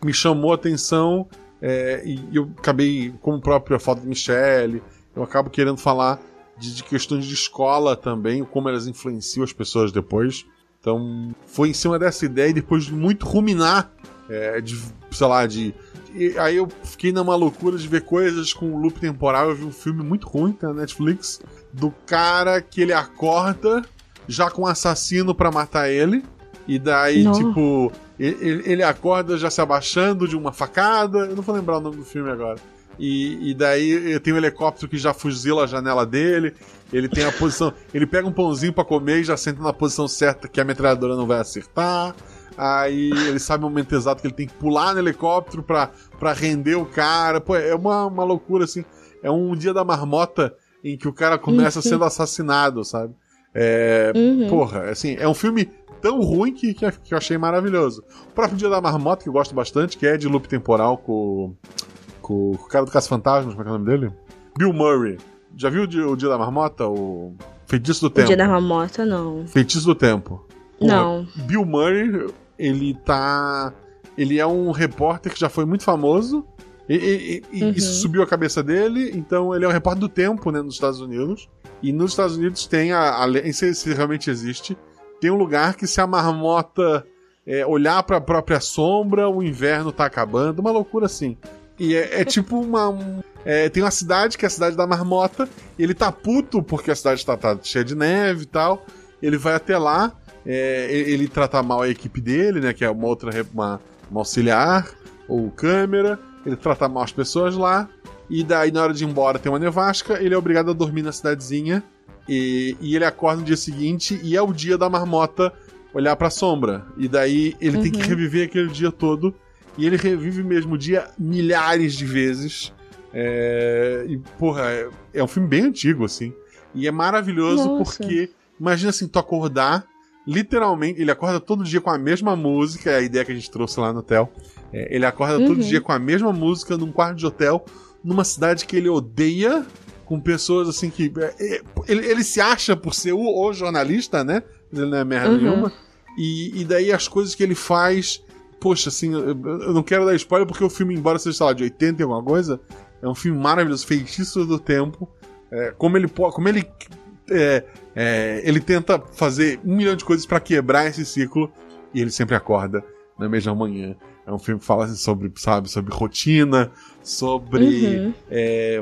me chamou a atenção é, e eu acabei, como próprio a foto de Michelle, eu acabo querendo falar de, de questões de escola também, como elas influenciam as pessoas depois. Então, foi em cima dessa ideia e depois de muito ruminar, é, de, sei lá, de. e aí eu fiquei numa loucura de ver coisas com loop temporal. Eu vi um filme muito ruim na Netflix do cara que ele acorda já com um assassino pra matar ele. E daí, Nossa. tipo, ele, ele acorda já se abaixando de uma facada. Eu não vou lembrar o nome do filme agora. E, e daí tem um helicóptero que já fuzila a janela dele. Ele tem a posição. Ele pega um pãozinho pra comer e já senta na posição certa que a metralhadora não vai acertar. Aí ele sabe o momento exato que ele tem que pular no helicóptero pra, pra render o cara. Pô, é uma, uma loucura assim. É um dia da marmota em que o cara começa sendo assassinado, sabe? É, Uhum. Porra, assim, é um filme tão ruim que, que, que eu achei maravilhoso. O próprio Dia da Marmota, que eu gosto bastante, que é de loop temporal com, com o cara do Caça Fantasmas, como é que é o nome dele? Bill Murray. Já viu o Dia, o Dia da Marmota? O Feitiço do O Tempo. dia da mamota, não. Feitiço do Tempo. Porra, Não. Bill Murray, ele tá. Ele é um repórter que já foi muito famoso. E, e- e- Uhum. isso subiu a cabeça dele, então ele é um repórter do tempo, né, nos Estados Unidos. E nos Estados Unidos tem a. a se, se realmente existe, tem um lugar que se a marmota é, olhar pra própria sombra, o inverno tá acabando, uma loucura assim. E é, é tipo uma. um- é, tem uma cidade que é a cidade da marmota, ele tá puto porque a cidade tá, tá cheia de neve e tal. Ele vai até lá, é, ele, trata mal a equipe dele, né? Que é uma outra uma, uma auxiliar ou câmera. Ele trata mal as pessoas lá. E daí, na hora de ir embora, tem uma nevasca. Ele é obrigado a dormir na cidadezinha. E, e ele acorda no dia seguinte e é o dia da marmota olhar pra sombra. E daí ele tem que Uhum. reviver aquele dia todo. E ele revive mesmo o dia milhares de vezes. É, e, porra, é, é um filme bem antigo, assim. E é maravilhoso Nossa. porque, imagina assim, tu acordar, literalmente, ele acorda todo dia com a mesma música, é a ideia que a gente trouxe lá no hotel. É, ele acorda todo Uhum. dia com a mesma música num quarto de hotel, numa cidade que ele odeia, com pessoas assim que. é, é, ele, ele se acha por ser o, o jornalista, né? Ele não é merda Uhum. nenhuma. E, e daí as coisas que ele faz. Poxa, assim, eu, eu não quero dar spoiler porque o filme, embora seja, sei lá, de 80 e alguma coisa, é um filme maravilhoso, feitiço do tempo. É, como ele. Como ele. é, é, ele tenta fazer um milhão de coisas pra quebrar esse ciclo e ele sempre acorda na mesma manhã. É um filme que fala assim, sobre, sabe, sobre rotina, sobre Uhum. é,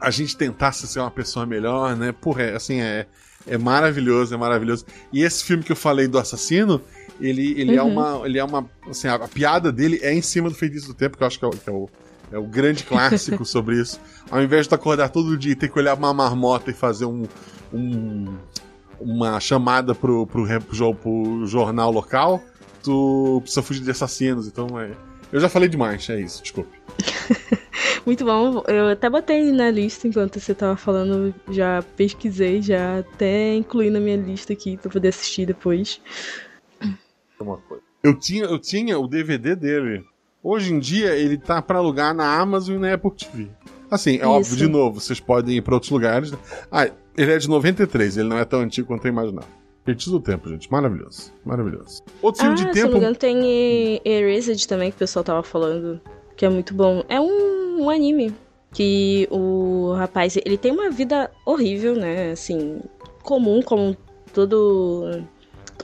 a gente tentar ser uma pessoa melhor, né? Porra, é, assim, é, é maravilhoso, é maravilhoso. E esse filme que eu falei do assassino, ele, ele é Uhum. uma. Ele é uma. Assim, a, a piada dele é em cima do feitiço do tempo, que eu acho que é o, que é o, é o grande clássico sobre isso. Ao invés de tu acordar todo dia e ter que olhar uma marmota e fazer um. um- uma chamada pro, pro, pro, pro jornal local, tu precisa fugir de assassinos. Então é. Eu já falei demais, é isso, desculpe. Muito bom. Eu até botei na lista enquanto você tava falando, já pesquisei, já até incluí na minha lista aqui pra poder assistir depois. Uma coisa. Eu tinha, eu tinha o DVD dele. Hoje em dia ele tá pra alugar na Amazon e na Apple TV. Assim, é óbvio, Isso. de novo, vocês podem ir pra outros lugares. né? Ah, ele é de 93, ele não é tão antigo quanto eu imaginava. Feitiço do tempo, gente. Maravilhoso. Maravilhoso. Outro filme ah, de se não tempo. me engano, tem Erased também, que o pessoal tava falando, que é muito bom. É um, um anime que o rapaz, ele tem uma vida horrível, né? Assim, comum, como todo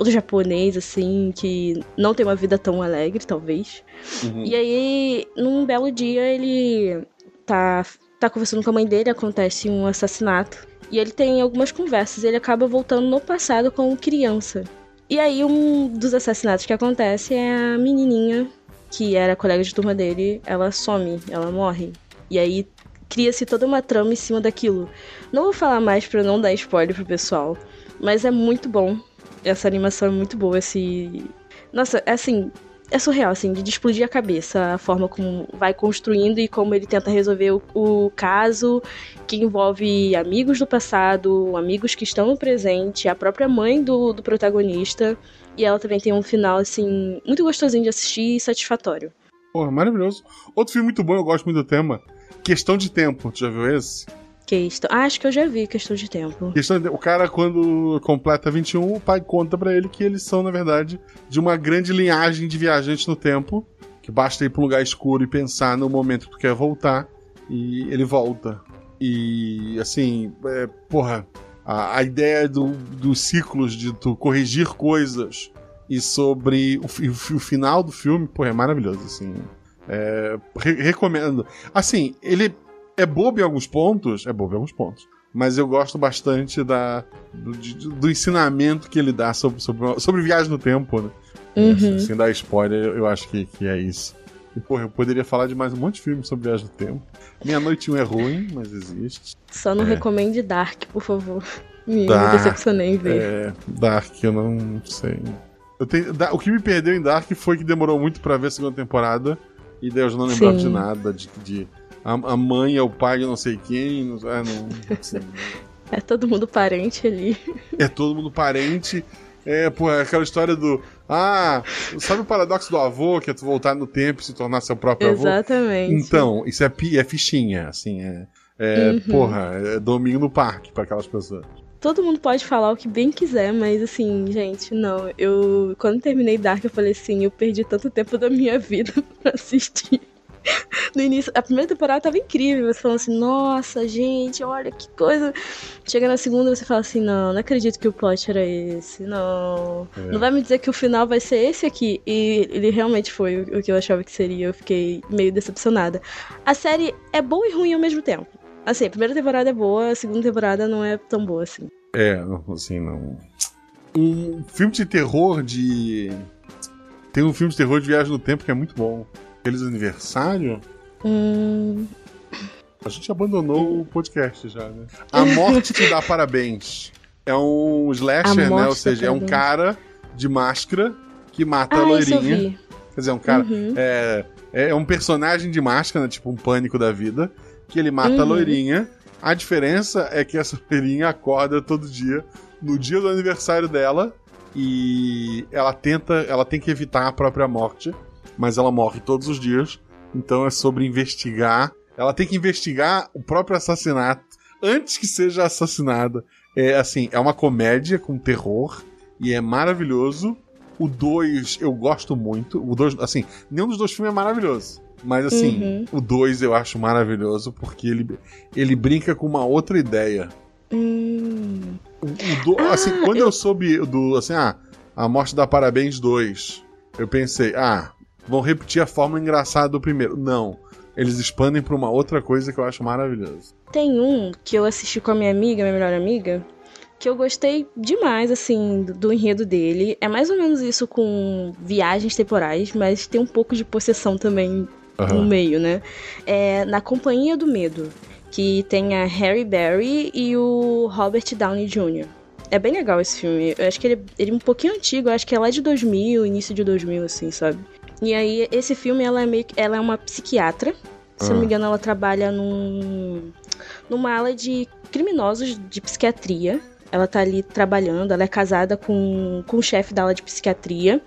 todo japonês, assim, que não tem uma vida tão alegre, talvez. Uhum. E aí, num belo dia, ele tá, tá conversando com a mãe dele, acontece um assassinato. E ele tem algumas conversas, ele acaba voltando no passado como criança. E aí, um dos assassinatos que acontece é a menininha, que era colega de turma dele, ela some, ela morre. E aí, cria-se toda uma trama em cima daquilo. Não vou falar mais pra não dar spoiler pro pessoal, mas é muito bom. Essa animação é muito boa, esse... Nossa, é assim, é surreal, assim, de explodir a cabeça, a forma como vai construindo e como ele tenta resolver o, o caso, que envolve amigos do passado, amigos que estão no presente, a própria mãe do, do protagonista. E ela também tem um final, assim, muito gostosinho de assistir e satisfatório. Porra, maravilhoso. Outro filme muito bom, eu gosto muito do tema. Questão de tempo. Tu já viu esse? Questão. Ah, acho que eu já vi questão de tempo. Questão de- O cara, quando completa 21, o pai conta pra ele que eles são, na verdade, de uma grande linhagem de viajantes no tempo. Que basta ir pra um lugar escuro e pensar no momento que tu quer voltar. E ele volta. E, assim, é, porra, a, a ideia do- dos ciclos de tu corrigir coisas e sobre o, o o final do filme, porra, é maravilhoso, assim. É, re- recomendo. Assim, ele é bobo em alguns pontos, é bobo em alguns pontos, mas eu gosto bastante da, do, do ensinamento que ele dá sobre, sobre, sobre viagem no tempo, né? Uhum. Sem dar spoiler, eu acho que, que é isso. E, porra, eu poderia falar de mais um monte de filmes sobre viagem no tempo. Meia Noite 1 é ruim, mas existe. Só não É. recomende Dark, por favor. Me, me Dark, decepcionei em ver. É, Dark, eu não sei. Eu tenho, da- o que me perdeu em Dark foi que demorou muito pra ver a segunda temporada. E daí eu já não lembrava Sim. de nada. De, de a, a mãe é o pai de não sei quem. Não, é, não, assim, É todo mundo parente ali. é todo mundo parente. É, pô, é aquela história do. Ah, sabe o paradoxo do avô, que é tu voltar no tempo e se tornar seu próprio avô? Exatamente. Então, isso é, é fichinha, assim, é. é Uhum. Porra, é domingo no parque pra aquelas pessoas. Todo mundo pode falar o que bem quiser, mas assim, gente, não. Eu, quando terminei Dark, eu falei assim: eu perdi tanto tempo da minha vida pra assistir. No início, a primeira temporada tava incrível. Você falando assim: nossa, gente, olha que coisa. Chega na segunda, você fala assim: não, não acredito que o plot era esse. Não. É. Não vai me dizer que o final vai ser esse aqui. E ele realmente foi o que eu achava que seria. Eu fiquei meio decepcionada. A série é boa e ruim ao mesmo tempo. Assim, a primeira temporada é boa, a segunda temporada não é tão boa assim. É, assim, não. Um filme de terror de. Tem um filme de terror de viagem no tempo que é muito bom. Feliz aniversário? Hum, A gente abandonou o podcast já, né? A Morte Te Dá Parabéns. É um slasher, A né? Ou seja, é um cara de máscara que mata a ah, eu loirinha. Quer dizer, um cara. Uhum. É, é um personagem de máscara, né, tipo um pânico da vida, que ele mata a Uhum. loirinha. A diferença é que essa loirinha acorda todo dia, no dia do aniversário dela, e ela tenta, ela tem que evitar a própria morte, mas ela morre todos os dias. Então é sobre investigar. Ela tem que investigar o próprio assassinato antes que seja assassinada. É assim, é uma comédia com terror e é maravilhoso. O 2 eu gosto muito. O dois, assim, nenhum dos dois filmes é maravilhoso. Mas assim, Uhum. o 2 eu acho maravilhoso porque ele, ele brinca com uma outra ideia. Hum. O, o do- assim, quando eu... soube do assim, ah, a morte da Parabéns 2, eu pensei, ah, vão repetir a forma engraçada do primeiro. Não. Eles expandem pra uma outra coisa que eu acho maravilhoso. Tem um que eu assisti com a minha amiga, minha melhor amiga, que eu gostei demais, assim, do, do enredo dele. É mais ou menos isso com viagens temporais, mas tem um pouco de possessão também no Aham. meio, né? É Na Companhia do Medo, que tem a Harry Berry e o Robert Downey Jr. É bem legal esse filme. Eu acho que ele, ele é um pouquinho antigo, acho que é lá de 2000, início de 2000, assim, sabe? E aí, esse filme, ela é meio ela é uma psiquiatra. Se eu não me Ah. engano, ela trabalha num, numa ala de criminosos de psiquiatria. Ela tá ali trabalhando, ela é casada com, com o chefe da ala de psiquiatria.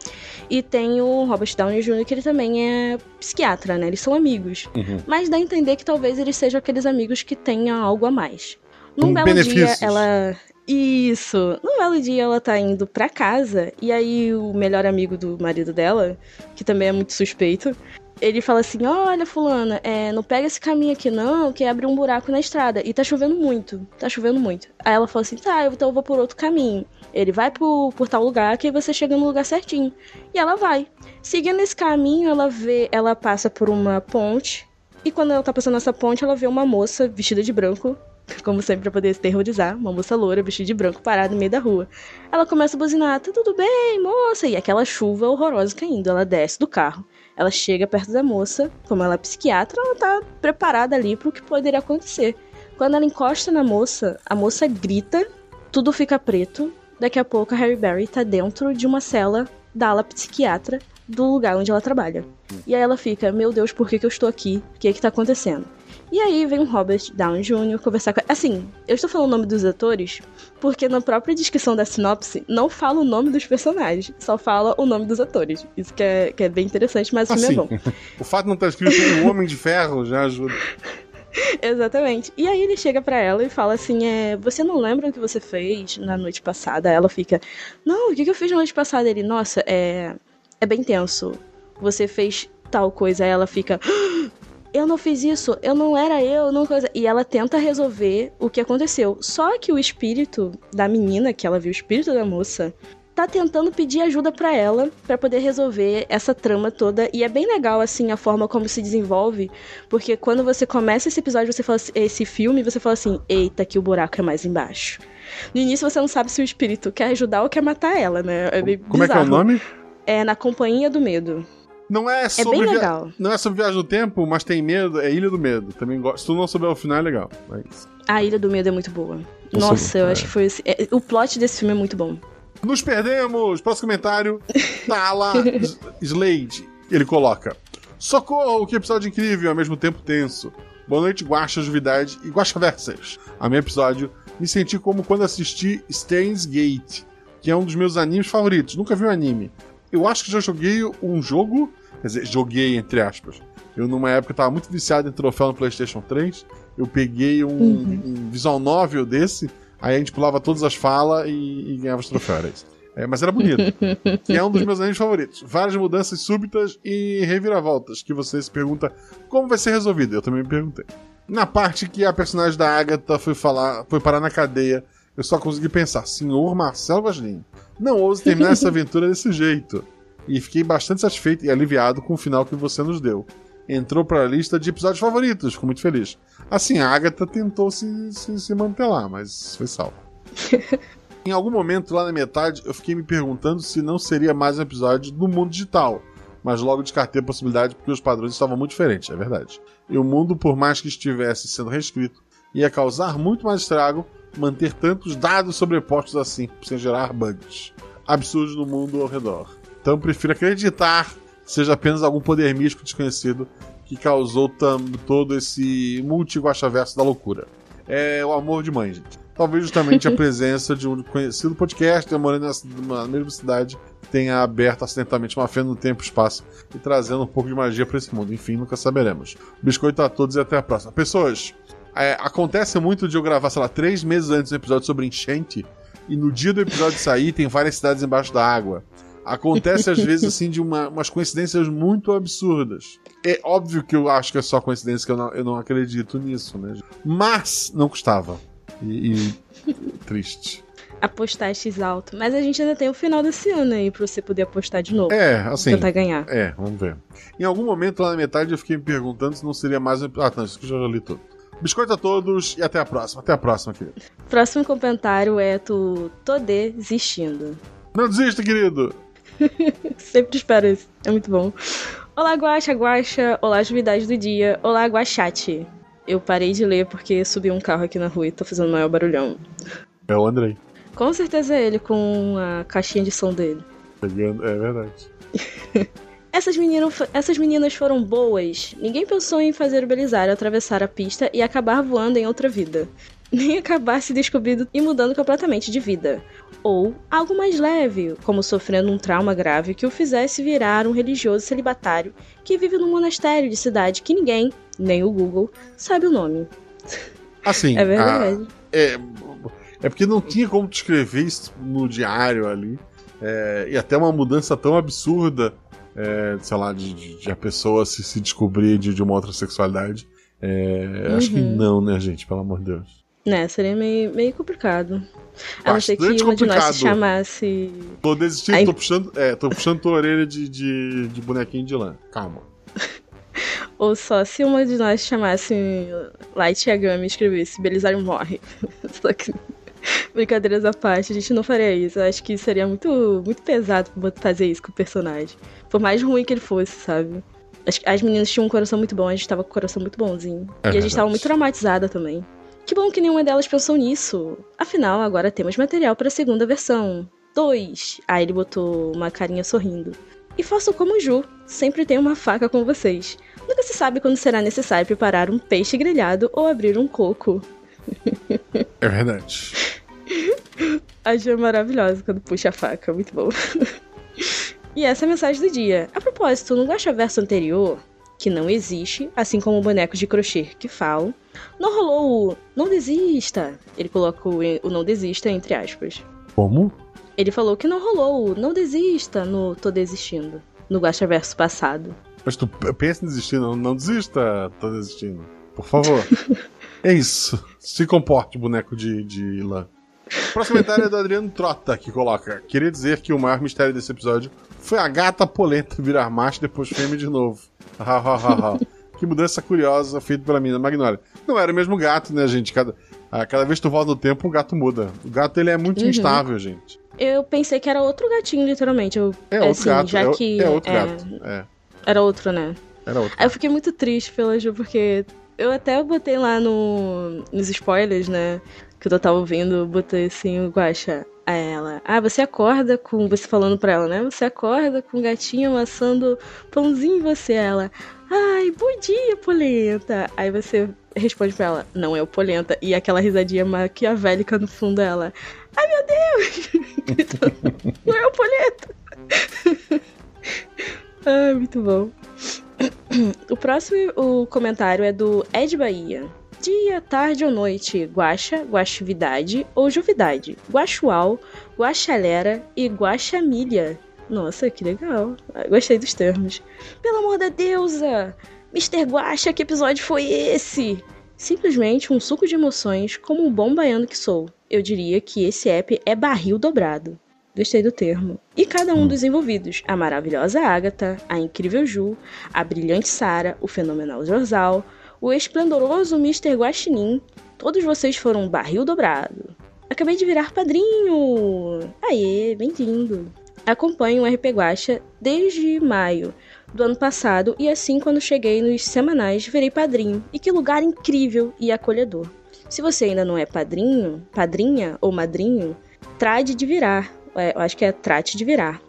E tem o Robert Downey Jr., que ele também é psiquiatra, né? Eles são amigos. Uhum. Mas dá a entender que talvez eles sejam aqueles amigos que tenham algo a mais. Num Com belo benefícios. dia, ela. Isso! Num belo dia, ela tá indo pra casa, e aí o melhor amigo do marido dela, que também é muito suspeito, ele fala assim: Olha, Fulana, é, não pega esse caminho aqui não, que abre um buraco na estrada. E tá chovendo muito. Tá chovendo muito. Aí ela fala assim: Tá, então eu vou por outro caminho. Ele vai por, por tal lugar que você chega no lugar certinho. E ela vai. Seguindo esse caminho, ela vê. Ela passa por uma ponte. E quando ela tá passando nessa ponte, ela vê uma moça vestida de branco. Como sempre, pra poder se terrorizar. Uma moça loura, vestida de branco, parada no meio da rua. Ela começa a buzinar: Tá tudo bem, moça? E aquela chuva horrorosa caindo. Ela desce do carro. Ela chega perto da moça, como ela é psiquiatra, ela tá preparada ali pro que poderia acontecer. Quando ela encosta na moça, a moça grita, tudo fica preto. Daqui a pouco a Harry Berry tá dentro de uma cela da ala psiquiatra do lugar onde ela trabalha. E aí ela fica, meu Deus, por que, que eu estou aqui? O que que tá acontecendo? E aí vem o Robert Downey Jr. conversar com. Assim, eu estou falando o nome dos atores porque na própria descrição da sinopse não fala o nome dos personagens, só fala o nome dos atores. Isso que é, que é bem interessante, mas o filme Assim, é bom. o fato de não estar escrito o Homem de Ferro já ajuda. Exatamente. E aí ele chega pra ela e fala assim: é, Você não lembra o que você fez na noite passada? Ela fica: Não, o que, que eu fiz na noite passada? Ele, nossa, é. É bem tenso. Você fez tal coisa. Aí ela fica. "Ah, Eu não fiz isso, eu não era eu, não coisa. E ela tenta resolver o que aconteceu. Só que o espírito da menina, que ela viu, o espírito da moça, tá tentando pedir ajuda pra ela pra poder resolver essa trama toda e é bem legal assim a forma como se desenvolve, porque quando você começa esse episódio, você fala esse filme, você fala assim: "Eita, que o buraco é mais embaixo". No início você não sabe se o espírito quer ajudar ou quer matar ela, né? É Como é que é o bizarro. nome? É na companhia do medo. Não é É sobre bem via- legal. Não é sobre viagem no tempo, mas tem medo, é Ilha do Medo. Também gosto. Se tu não souber o final, é legal. É isso. A Ilha do Medo é muito boa. Eu Nossa, sou- eu é. acho que foi esse... é, o plot desse filme é muito bom. Nos perdemos! Próximo comentário. Tá S- Slade. Ele coloca: Socorro, que episódio incrível, ao mesmo tempo tenso. Boa noite, Guaxa, Juvidade e Guaxa Versas. A meu episódio, me senti como quando assisti Steins Gate, que é um dos meus animes favoritos. Nunca vi o anime. Eu acho que já joguei um jogo, quer dizer, joguei entre aspas. Eu, numa época, tava muito viciado em troféu no PlayStation 3. Eu peguei um, um visual novel desse, aí a gente pulava todas as falas e, e ganhava os troféus. É, mas era bonito. que é um dos meus animes favoritos. Várias mudanças súbitas e reviravoltas que você se pergunta como vai ser resolvido. Eu também me perguntei. Na parte que a personagem da Agatha foi falar, foi parar na cadeia, eu só consegui pensar, senhor Marcelo Vaslin, não ouse terminar essa aventura desse jeito. E fiquei bastante satisfeito e aliviado com o final que você nos deu. Entrou para a lista de episódios favoritos, fico muito feliz. Assim, a Agatha tentou se, se, se manter lá, mas foi salvo. Em algum momento, lá na metade, eu fiquei me perguntando se não seria mais um episódio do mundo digital. Mas logo descartei a possibilidade porque os padrões estavam muito diferentes, é verdade. E o mundo, por mais que estivesse sendo reescrito, ia causar muito mais estrago manter tantos dados sobrepostos assim, sem gerar bugs. Absurdos no mundo ao redor. Então prefiro acreditar que seja apenas algum poder místico desconhecido que causou todo esse multi-guachaverso da loucura. É o amor de mãe, gente. Talvez justamente a presença de um conhecido podcast morando na mesma cidade tenha aberto acidentalmente uma fenda no tempo e espaço e trazendo um pouco de magia para esse mundo. Enfim, nunca saberemos. Biscoito a todos e até a próxima. Pessoas, é, acontece muito de eu gravar, sei lá, três meses antes do episódio sobre enchente e no dia do episódio sair tem várias cidades embaixo da água. Acontece às vezes assim de uma, umas coincidências muito absurdas. É óbvio que eu acho que é só coincidência, que eu não, eu não acredito nisso, né? Mas não custava. E, e triste. Apostar X alto. Mas a gente ainda tem o final desse ano aí pra você poder apostar de novo. É, assim. Tentar ganhar. É, vamos ver. Em algum momento lá na metade eu fiquei me perguntando se não seria mais. Ah, não, isso que eu já li tudo. Biscoito a todos e até a próxima. Até a próxima, querido. Próximo comentário é tu tô desistindo. Não desista, querido. Sempre espero isso. É muito bom. Olá, Guaxa, Guaxa. Olá, atividade do dia. Olá, Guaxate. Eu parei de ler porque subiu um carro aqui na rua e tô fazendo maior barulhão. É o Andrei. Com certeza é ele com a caixinha de som dele. É verdade. Essas meninas, essas meninas foram boas. Ninguém pensou em fazer o Belisário atravessar a pista e acabar voando em outra vida. Nem acabar se descobrindo e mudando completamente de vida. Ou algo mais leve, como sofrendo um trauma grave que o fizesse virar um religioso celibatário que vive num monastério de cidade que ninguém, nem o Google, sabe o nome. Assim, é verdade. A, é, é porque não tinha como escrever isso no diário ali. É, e até uma mudança tão absurda é, sei lá, de, de, a pessoa se, se descobrir de, de uma outra sexualidade. É, uhum. Acho que uhum. não, né, gente? Pelo amor de Deus. Né, seria meio, meio complicado. A não ser que uma de nós se chamasse. Tô desistindo, Aí... tô puxando, é, tô puxando tua orelha de, de, de bonequinho de lã. Calma. Ou só se uma de nós chamasse Light Yagami e escrevesse Belisário morre. só que. Brincadeiras à parte, a gente não faria isso. Eu acho que seria muito, muito pesado fazer isso com o personagem. Por mais ruim que ele fosse, sabe? As, as meninas tinham um coração muito bom, a gente tava com o coração muito bonzinho. É e a gente tava muito traumatizada também. Que bom que nenhuma delas pensou nisso. Afinal, agora temos material para a segunda versão. 2. Aí ele botou uma carinha sorrindo. E façam como o Ju, sempre tem uma faca com vocês. Nunca se sabe quando será necessário preparar um peixe grelhado ou abrir um coco. É verdade. A Ju é maravilhosa quando puxa a faca, muito bom. e essa é a mensagem do dia. A propósito, no Gacha Verso anterior, que não existe, assim como o boneco de crochê que falo, não rolou o não desista. Ele coloca o, não desista entre aspas. Como? Ele falou que não rolou o não desista no tô desistindo, no Gacha Verso passado. Mas tu pensa em desistir, não, não desista, tô desistindo. Por favor. é isso. Se comporte, boneco de, de lã. Próximo comentário é do Adriano Trota, que coloca: Queria dizer que o maior mistério desse episódio foi a gata polenta virar macho depois fêmea de novo. Que mudança curiosa feita pela mina Magnólia. Não era o mesmo gato, né, gente? Cada, cada vez que tu volta no tempo, o gato muda. O gato ele é muito uhum. instável, gente. Eu pensei que era outro gatinho, literalmente. Eu, é outro assim, gato. Já é, que, é outro é, gato. É. Era outro, né? Era outro. Aí eu fiquei muito triste pela Ju, porque eu até botei lá no, nos spoilers, né? Que eu tava ouvindo, botei assim o guacha a ela. Ah, você acorda com. Você falando pra ela, né? Você acorda com o gatinho amassando pãozinho em você. Ela. Ai, bom dia, polenta. Aí você responde pra ela, não é o polenta. E aquela risadinha maquiavélica no fundo dela. Ai, meu Deus! não é o polenta. Ai, muito bom. O próximo o comentário é do Ed Bahia. Dia, tarde ou noite, guaxa, guaxividade ou juvidade, guaxual, guaxalera e guaxamilha. Nossa, que legal. Gostei dos termos. Pelo amor da deusa! Mr. Guaxa, que episódio foi esse? Simplesmente um suco de emoções, como um bom baiano que sou. Eu diria que esse app é barril dobrado. Gostei do termo. E cada um dos envolvidos: a maravilhosa Agatha, a incrível Ju, a brilhante Sara, o fenomenal Jorzal, o esplendoroso Mr. Guaxinim. Todos vocês foram barril dobrado. Acabei de virar padrinho! Aê, bem-vindo! Acompanho o RP Guacha desde maio do ano passado e assim quando cheguei nos semanais virei padrinho. E que lugar incrível e acolhedor. Se você ainda não é padrinho, padrinha ou madrinho, trade de virar é, eu acho que é trate de virar.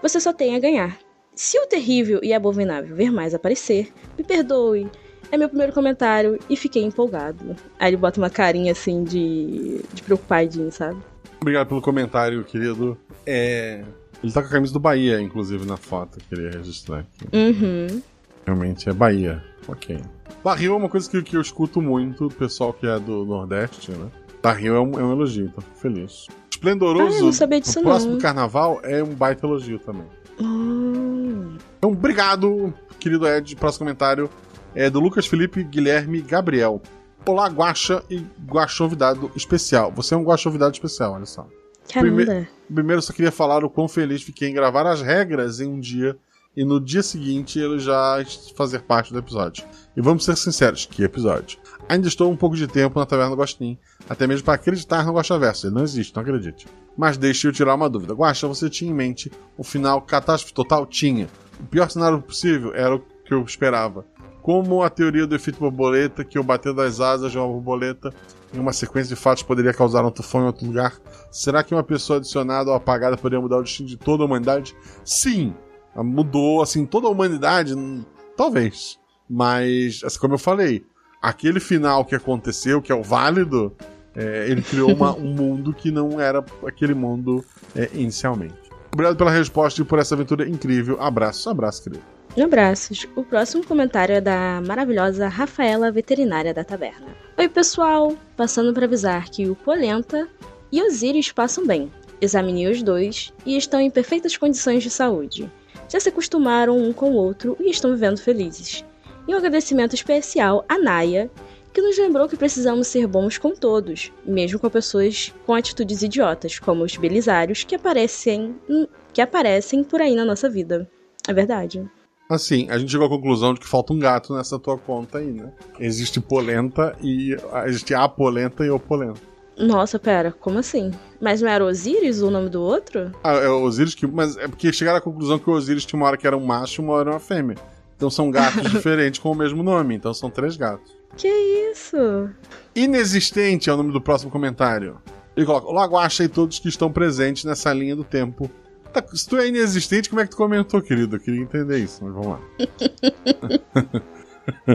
Você só tem a ganhar. Se o terrível e abominável ver mais aparecer, me perdoe. É meu primeiro comentário e fiquei empolgado. Aí ele bota uma carinha assim de, de preocupadinho, sabe? Obrigado pelo comentário, querido. É. Ele tá com a camisa do Bahia, inclusive, na foto. Queria registrar aqui. Uhum. Realmente é Bahia. Ok. Barril é uma coisa que, que eu escuto muito, do pessoal que é do Nordeste, né? Barril é um, é um elogio, então fico feliz. Esplendoroso Ah, não sabia disso, no próximo não. carnaval é um baita elogio também. Hum. Então, obrigado, querido Ed. Próximo comentário é do Lucas Felipe Guilherme Gabriel. Olá, Guaxa e Guaxovidado especial. Você é um Guaxovidado especial, olha só. Caramba. Prime- Primeiro, eu só queria falar o quão feliz fiquei em gravar as regras em um dia e no dia seguinte ele já fazer parte do episódio. E vamos ser sinceros, que episódio. Ainda estou um pouco de tempo na Taverna do Gostin, até mesmo para acreditar no Guaxaverso. Ele não existe, não acredite. Mas deixe eu tirar uma dúvida. Guaxa, você tinha em mente o final catástrofe total? Tinha. O pior cenário possível era o que eu esperava. Como a teoria do efeito borboleta, que o bater das asas de uma borboleta em uma sequência de fatos poderia causar um tufão em outro lugar? Será que uma pessoa adicionada ou apagada poderia mudar o destino de toda a humanidade? Sim! Mudou, assim, toda a humanidade? Hum, Talvez. Mas, assim, como eu falei, aquele final que aconteceu, que é o válido, é, ele criou uma- um mundo que não era aquele mundo é, inicialmente. Obrigado pela resposta e por essa aventura incrível. Abraço, abraço, querido. Abraços. O próximo comentário é da maravilhosa Rafaela, veterinária da taverna. Oi, pessoal! Passando para avisar que o Polenta e Osiris passam bem. Examinei os dois e estão em perfeitas condições de saúde. Já se acostumaram um com o outro e estão vivendo felizes. E um agradecimento especial à Naya, que nos lembrou que precisamos ser bons com todos, mesmo com pessoas com atitudes idiotas, como os belisários que aparecem, que aparecem por aí na nossa vida. É verdade. Assim, a gente chegou à conclusão de que falta um gato nessa tua conta aí, né? Existe polenta e. Existe a polenta e o polenta. Nossa, pera, como assim? Mas não era Osiris o nome do outro? Ah, é o Osiris que. Mas é porque chegaram à conclusão que o Osiris tinha uma hora que era um macho e uma hora era uma fêmea. Então são gatos diferentes com o mesmo nome. Então são três gatos. Que isso? Inexistente é o nome do próximo comentário. Ele coloca: Guaxa e todos que estão presentes nessa linha do tempo. Tá, se tu é inexistente, como é que tu comentou, querido? Eu queria entender isso, mas vamos lá.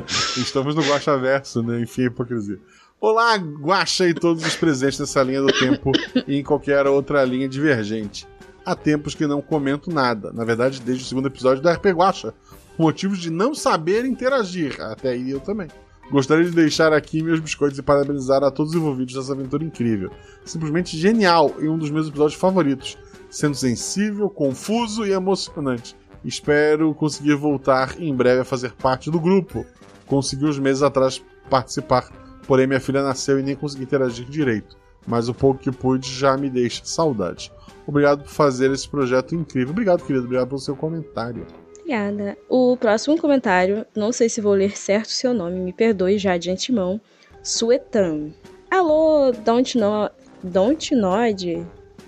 Estamos no Guaxa Verso, né? Enfim, a hipocrisia. Olá, Guaxa e todos os presentes nessa linha do tempo e em qualquer outra linha divergente. Há tempos que não comento nada. Na verdade, desde o segundo episódio da RP Guaxa. por Motivos de não saber interagir. Até aí eu também. Gostaria de deixar aqui meus biscoitos e parabenizar a todos os envolvidos nessa aventura incrível. Simplesmente genial e um dos meus episódios favoritos. Sendo sensível, confuso e emocionante. Espero conseguir voltar em breve a fazer parte do grupo. Consegui uns meses atrás participar, porém minha filha nasceu e nem consegui interagir direito. Mas o pouco que pude já me deixa saudade. Obrigado por fazer esse projeto incrível. Obrigado, querido. Obrigado pelo seu comentário. Obrigada. O próximo comentário, não sei se vou ler certo o seu nome, me perdoe já de antemão. Suetan. Alô, Don't, no...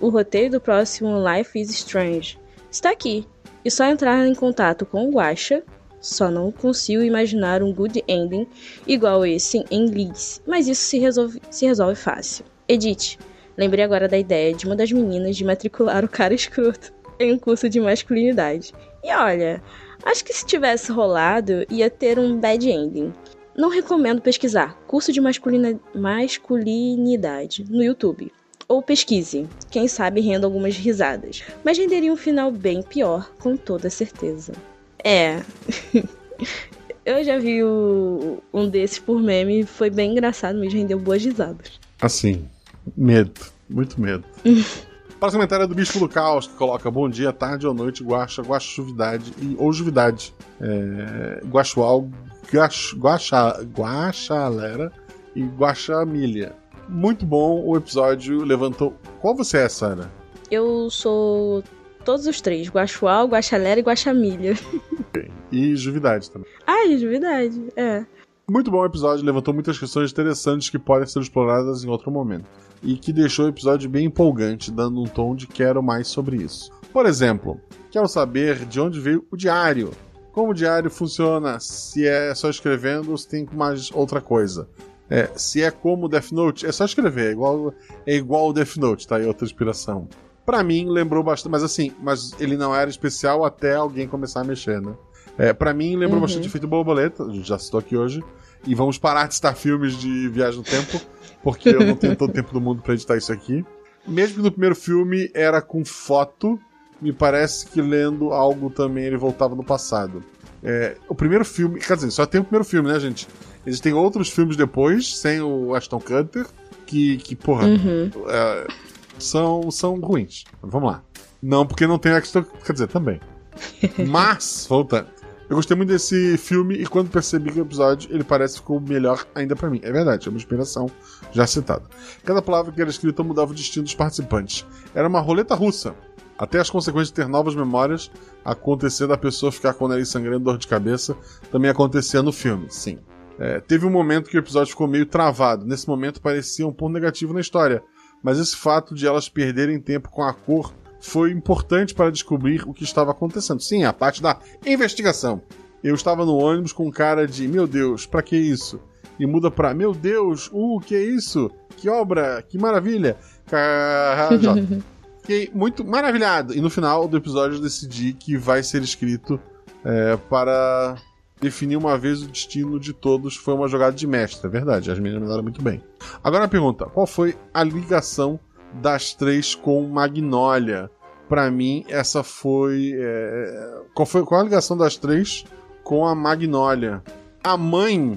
O roteiro do próximo Life is Strange está aqui. E só entrar em contato com o Guaxa. Só não consigo imaginar um good ending igual esse em Leeds, mas isso se resolve, se resolve fácil. Edith, lembrei agora da ideia de uma das meninas de matricular o cara escroto em um curso de masculinidade. E olha, acho que se tivesse rolado, ia ter um bad ending. Não recomendo pesquisar curso de masculina... masculinidade no YouTube. Ou pesquise, quem sabe renda algumas risadas. Mas renderia um final bem pior, com toda certeza. É. Eu já vi o- um desses por meme e foi bem engraçado, me rendeu boas risadas. Assim, medo. Muito medo. Próximo comentário é do Bispo do Caos, que coloca bom dia, tarde ou noite, guaxa, guaxuvidade e ou juvidade. É, guaxual, guax, guaxa, guaxalera e guaxamilha. Muito bom o episódio, levantou... Qual você é, Sara? Eu sou todos os três, Guaxual, Guaxalera e Guaxamilha. E juvidade também. Ai, de verdade, é. Muito bom o episódio, levantou muitas questões interessantes que podem ser exploradas em outro momento. E que deixou o episódio bem empolgante, dando um tom de quero mais sobre isso. Por exemplo, quero saber de onde veio o diário. Como o diário funciona, se é só escrevendo ou se tem mais outra coisa. É, se é como o Death Note, é só escrever, é igual, é igual o Death Note, tá? É outra inspiração. Pra mim, lembrou bastante, mas assim, mas ele não era especial até alguém começar a mexer, né? É, para mim, lembrou bastante Efeito Borboleta, já citou aqui hoje. E vamos parar de citar filmes de viagem no tempo, porque eu não tenho todo o tempo do mundo pra editar isso aqui. Mesmo que no primeiro filme era com foto, me parece que lendo algo também ele voltava no passado. É, o primeiro filme, quer dizer, só tem o primeiro filme, né, gente? Existem outros filmes depois, sem o Ashton Kutcher, que, que porra, é, são, são ruins. Vamos lá. Não, porque não tem Ashton, quer dizer, também. Mas, voltando. Eu gostei muito desse filme e quando percebi que o episódio ele parece que ficou melhor ainda pra mim. É verdade, é uma inspiração já citada. Cada palavra que era escrita mudava o destino dos participantes. Era uma roleta russa. Até as consequências de ter novas memórias acontecer da pessoa ficar com o nariz sangrando, dor de cabeça, também acontecia no filme, sim. É, teve um momento que o episódio ficou meio travado. Nesse momento parecia um ponto negativo na história. Mas esse fato de elas perderem tempo com a cor foi importante para descobrir o que estava acontecendo. Sim, a parte da investigação. Eu estava no ônibus com cara de, meu Deus, pra que isso? E muda pra, meu Deus, uh, que é isso? Que obra, que maravilha. Fiquei muito maravilhado. E no final do episódio eu decidi que vai ser escrito é, para definir uma vez o destino de todos. Foi uma jogada de mestre, é verdade. As meninas mandaram muito bem. Agora a pergunta: qual foi a ligação das três com Magnolia? Pra mim, essa foi. é, Qual foi qual a ligação das três com a Magnolia? A mãe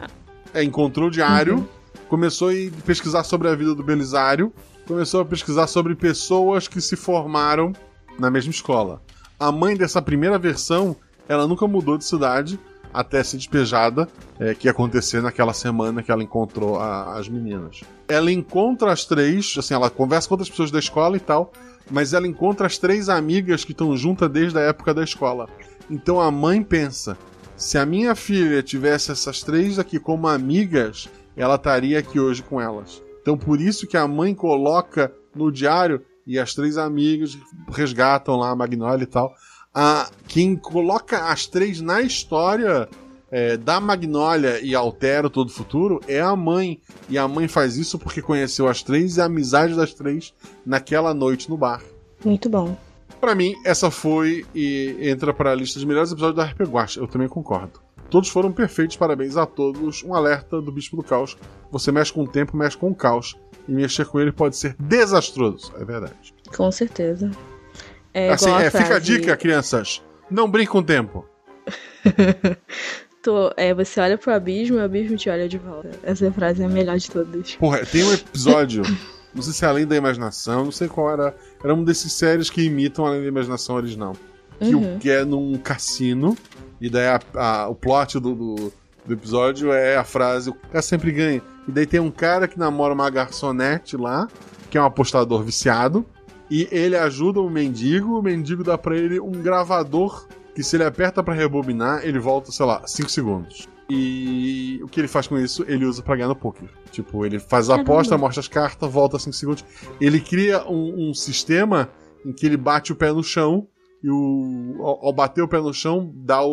é, encontrou o diário, começou a pesquisar sobre a vida do Belisário, começou a pesquisar sobre pessoas que se formaram na mesma escola. A mãe dessa primeira versão, ela nunca mudou de cidade até ser despejada, é, que ia acontecer naquela semana que ela encontrou a- as meninas. Ela encontra as três, assim, ela conversa com outras pessoas da escola e tal, mas ela encontra as três amigas que estão juntas desde a época da escola. Então a mãe pensa: se a minha filha tivesse essas três aqui como amigas, ela estaria aqui hoje com elas. Então por isso que a mãe coloca no diário e as três amigas resgatam lá a Magnolia e tal. A, quem coloca as três na história é, da Magnolia e altera todo o futuro é a mãe. E a mãe faz isso porque conheceu as três e a amizade das três naquela noite no bar. Muito bom. Pra mim, essa foi e entra para a lista de melhores episódios da RP Guacha. Eu também concordo. Todos foram perfeitos, parabéns a todos. Um alerta do Bispo do Caos. Você mexe com o tempo, mexe com o caos. E mexer com ele pode ser desastroso. É verdade. Com certeza. É assim, é, fica a dica, crianças. Não brinque com o tempo. Tô- é, você olha pro abismo e o abismo te olha de volta. Essa frase é a melhor de todas. Porra, tem um episódio. não sei se é Além da Imaginação, não sei qual era. Era um desses séries que imitam Além da Imaginação original. Que, o- que é num cassino. E daí a- a- o plot do, do, do episódio é a frase: o cara sempre ganha. E daí tem um cara que namora uma garçonete lá, que é um apostador viciado. E ele ajuda o mendigo, o mendigo dá pra ele um gravador que se ele aperta pra rebobinar, ele volta, sei lá, 5 segundos. E o que ele faz com isso? Ele usa pra ganhar no poker. Tipo, ele faz a aposta, mostra as cartas, volta 5 segundos. Ele cria um, um sistema em que ele bate o pé no chão e o, ao, ao bater o pé no chão, dá o,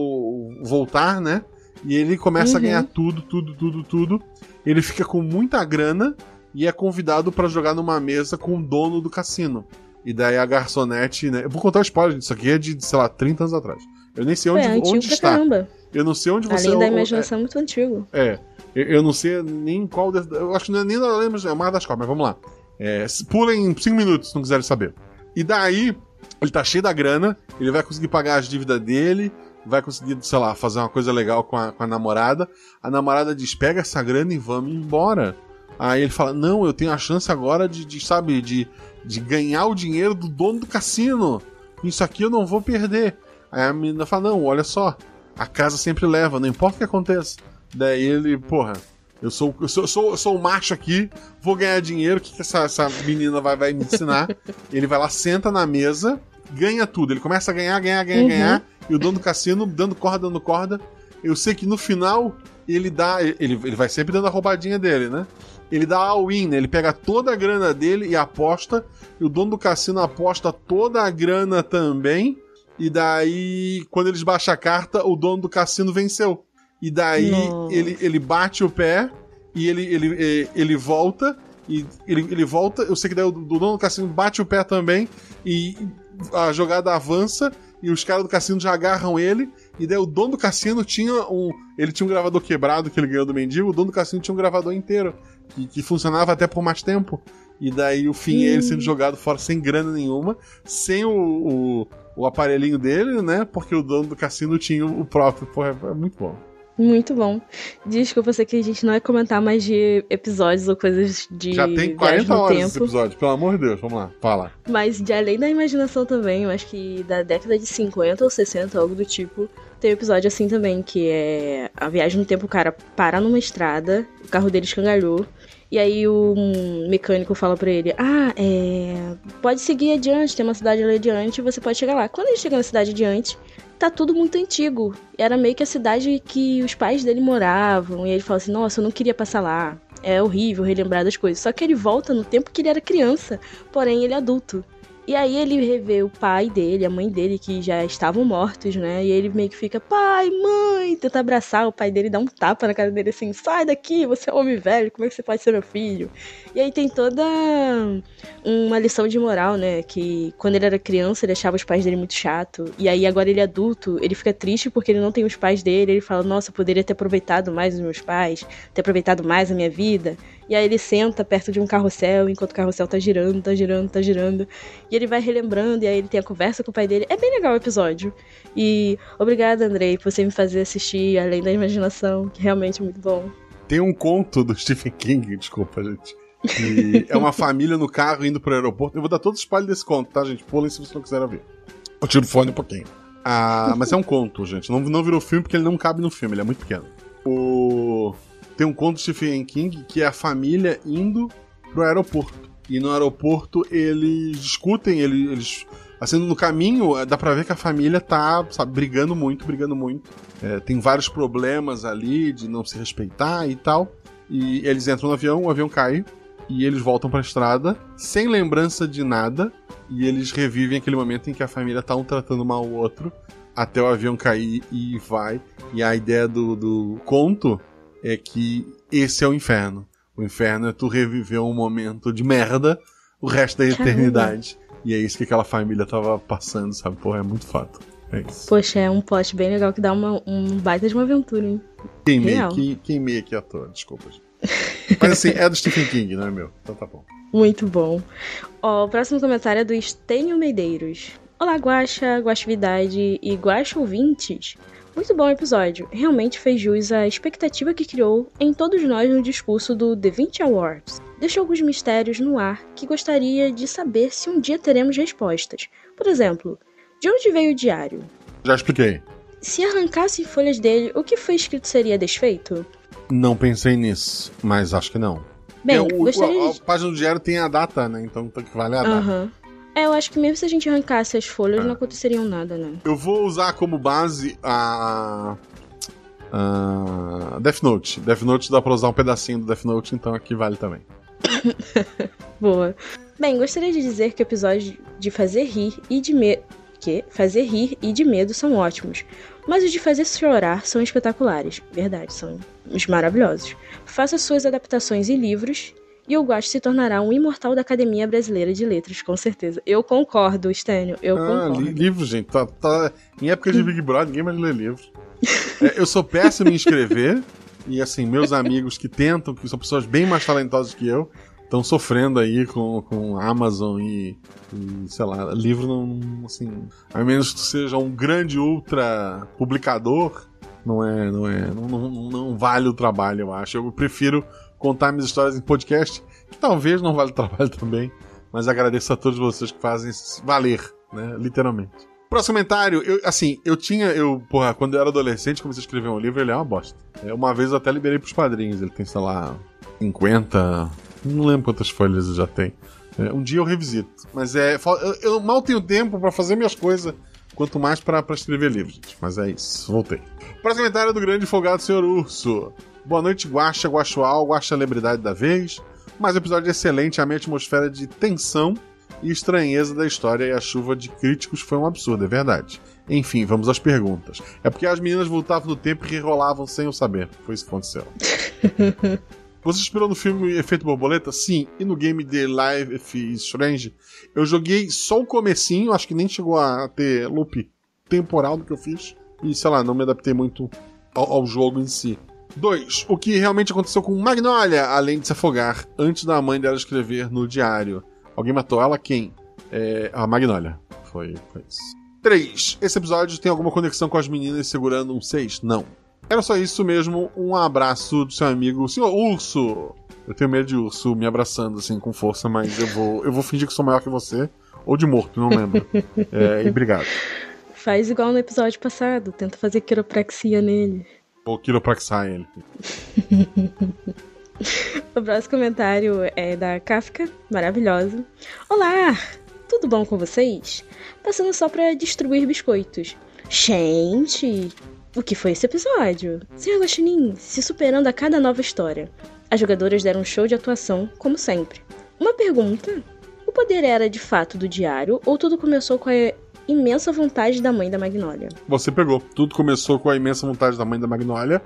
o voltar, né? E ele começa a Uhum. ganhar tudo, tudo, tudo, tudo. Ele fica com muita grana e é convidado pra jogar numa mesa com o dono do cassino. E daí a garçonete, né? Eu vou contar o spoiler disso aqui, é de, sei lá, 30 anos atrás. Eu nem sei onde, é onde está. caramba. Eu não sei onde você Além da é- imaginação, é muito antigo. é. Eu, eu não sei nem qual. des- Eu acho que não é nem da é o Mar das Cobras, mas vamos lá. É, pulem 5 minutos se não quiserem saber. E daí, ele tá cheio da grana, ele vai conseguir pagar as dívidas dele, vai conseguir, sei lá, fazer uma coisa legal com a, com a namorada. A namorada diz: pega essa grana e vamos embora. Aí ele fala: não, eu tenho a chance agora de, de, sabe, de, de ganhar o dinheiro do dono do cassino. Isso aqui eu não vou perder. Aí a menina fala: não, olha só, a casa sempre leva, não importa o que aconteça. Daí ele, porra, eu sou, eu sou, eu sou, eu sou o macho aqui, vou ganhar dinheiro, o que, que essa, essa menina vai, vai me ensinar? ele vai lá, senta na mesa, ganha tudo. Ele começa a ganhar, ganhar, ganhar, Uhum. ganhar, e o dono do cassino dando corda, dando corda. Eu sei que no final ele dá. Ele, ele vai sempre dando a roubadinha dele, né? Ele dá a win, né? Ele pega toda a grana dele e aposta. E o dono do cassino aposta toda a grana também. E daí, quando eles baixam a carta, o dono do cassino venceu. E daí ele, ele bate o pé e ele, ele, ele, ele volta. E ele, ele volta. Eu sei que daí o, o dono do cassino bate o pé também. E a jogada avança. E os caras do cassino já agarram ele. E daí o dono do cassino tinha um. Ele tinha um gravador quebrado que ele ganhou do mendigo, o dono do cassino tinha um gravador inteiro. Que, que funcionava até por mais tempo. E daí o fim é ele sendo jogado fora sem grana nenhuma, sem o, o, o aparelhinho dele, né? Porque o dono do cassino tinha o próprio. Porra, é muito bom. Muito bom. Desculpa, sei que a gente não vai comentar mais de episódios ou coisas de. Já tem viagem 40 no horas tempo. esse episódio, pelo amor de Deus, vamos lá, fala. Mas de além da imaginação também, eu acho que da década de 50 ou 60, algo do tipo, tem um episódio assim também, que é a viagem no tempo, o cara para numa estrada, o carro dele escangalhou, e aí o mecânico fala pra ele, ah, é... pode seguir adiante, tem uma cidade ali adiante, você pode chegar lá. Quando ele chega na cidade adiante, tá tudo muito antigo. Era meio que a cidade que os pais dele moravam, e ele fala assim, nossa, eu não queria passar lá. É horrível relembrar das coisas. Só que ele volta no tempo que ele era criança, porém ele é adulto. E aí ele revê o pai dele, a mãe dele, que já estavam mortos, né? E ele meio que fica, pai, mãe, tenta abraçar o pai dele, dá um tapa na cara dele assim, sai daqui, você é homem velho, como é que você pode ser meu filho? E aí tem toda uma lição de moral, né? Que quando ele era criança, ele achava os pais dele muito chato. E aí agora ele é adulto, ele fica triste porque ele não tem os pais dele. Ele fala, nossa, eu poderia ter aproveitado mais os meus pais, ter aproveitado mais a minha vida. E aí ele senta perto de um carrossel, enquanto o carrossel tá girando, tá girando, tá girando. E ele vai relembrando, e aí ele tem a conversa com o pai dele. É bem legal o episódio. E obrigada, Andrei, por você me fazer assistir Além da Imaginação, que realmente é muito bom. Tem um conto do Stephen King, desculpa, gente. Que é uma família no carro indo pro aeroporto. Eu vou dar todo o spoiler desse conto, tá, gente? Pulem se vocês não quiserem ver. Eu tiro o fone um pouquinho. Ah, mas é um conto, gente. Não, não virou filme porque ele não cabe no filme, ele é muito pequeno. O... Tem um conto do Stephen King que é a família indo pro aeroporto. E no aeroporto eles discutem, eles, assim, no caminho, eh, dá pra ver que a família tá, sabe, brigando muito, brigando muito. É, tem vários problemas ali de não se respeitar e tal. E eles entram no avião, o avião cai. E eles voltam pra estrada, sem lembrança de nada. E eles revivem aquele momento em que a família tá um tratando mal o outro. Até o avião cair e vai. E a ideia do, do conto é que esse é o inferno. O inferno é tu reviver um momento de merda o resto da Caramba. eternidade. E é isso que aquela família tava passando, sabe? Porra, é muito fato. É isso. Poxa, é um plot bem legal que dá uma, um baita de uma aventura, hein? Queimei aqui, queimei aqui à toa, desculpa. Mas assim, é do Stephen King, não é meu? Então tá bom. Muito bom. Ó, o próximo comentário é do Estênio Medeiros. Olá, Guaxa, Guaxividade e Guaxa ouvintes. Muito bom episódio. Realmente fez jus à expectativa que criou em todos nós no discurso do The 20 Awards. Deixou alguns mistérios no ar que gostaria de saber se um dia teremos respostas. Por exemplo, de onde veio o diário? Já expliquei. Se arrancasse folhas dele, o que foi escrito seria desfeito? Não pensei nisso, mas acho que não. Bem, É, o- gostaria a, de... a página do diário tem a data, né? Então tem que valer a data. Aham. É, eu acho que mesmo se a gente arrancasse as folhas, Ah. não aconteceriam nada, né? Eu vou usar como base a. a Death Note. Death Note dá pra usar um pedacinho do Death Note, então aqui vale também. Boa. Bem, gostaria de dizer que o episódio de fazer rir e de medo. Que? Fazer rir e de medo são ótimos. Mas os de fazer chorar são espetaculares. Verdade, são os maravilhosos. Faça suas adaptações em livros e o Guache se tornará um imortal da Academia Brasileira de Letras, com certeza. Eu concordo, Stênio, eu ah, concordo. li- livro, gente. Tá, tá- Em época de Big Brother, ninguém mais lê livro. É, eu sou péssimo em escrever. E assim, meus amigos que tentam, que são pessoas bem mais talentosas que eu, estão sofrendo aí com, com Amazon e, e, sei lá, livro não, assim, a menos que tu seja um grande ultra publicador, não é, não é, não, não, não vale o trabalho, eu acho. Eu prefiro contar minhas histórias em podcast, que talvez não vale o trabalho também, mas agradeço a todos vocês que fazem valer, né, literalmente. Próximo comentário, eu, assim, eu tinha, eu, porra, quando eu era adolescente, comecei a escrever um livro, ele é uma bosta. É, uma vez eu até liberei pros padrinhos, ele tem, sei lá, 50, não lembro quantas folhas ele já tem. É, um dia eu revisito, mas é, eu, eu mal tenho tempo pra fazer minhas coisas, quanto mais pra escrever livros, gente. Mas é isso, voltei. Próximo comentário é do grande folgado senhor Urso. Boa noite, Guaxa, Guaxual, Guaxa celebridade da vez. Mais um episódio excelente, a minha atmosfera de tensão e estranheza da história e a chuva de críticos foi um absurdo, é verdade. Enfim, vamos às perguntas. É porque as meninas voltavam no tempo e rerolavam sem eu saber. Foi isso que aconteceu. Você inspirou no filme Efeito Borboleta? Sim. E no game The Life is Strange? Eu joguei só o comecinho, acho que nem chegou a ter loop temporal do que eu fiz. e, sei lá, não me adaptei muito ao, ao jogo em si. 2. O que realmente aconteceu com Magnolia, além de se afogar antes da mãe dela escrever no diário. Alguém matou ela? Quem? É, a Magnolia. Foi, foi isso. 3. Esse episódio tem alguma conexão com as meninas segurando um 6? Não. Era só isso mesmo. Um abraço do seu amigo, senhor Urso. Eu tenho medo de urso me abraçando assim com força, mas eu vou, eu vou fingir que sou maior que você. Ou de morto, não lembro. é, e obrigado. Faz igual no episódio passado, tenta fazer quiropraxia nele. Ou quiropraxar ele. o próximo comentário é da Kafka, maravilhosa. Olá, tudo bom com vocês? Passando só pra distribuir biscoitos. Gente, o que foi esse episódio? Senhor Guaxinim, se superando a cada nova história. As jogadoras deram um show de atuação, como sempre. Uma pergunta: o poder era de fato do diário ou tudo começou com a imensa vontade da mãe da Magnólia? Você pegou. Tudo começou com a imensa vontade da mãe da Magnólia,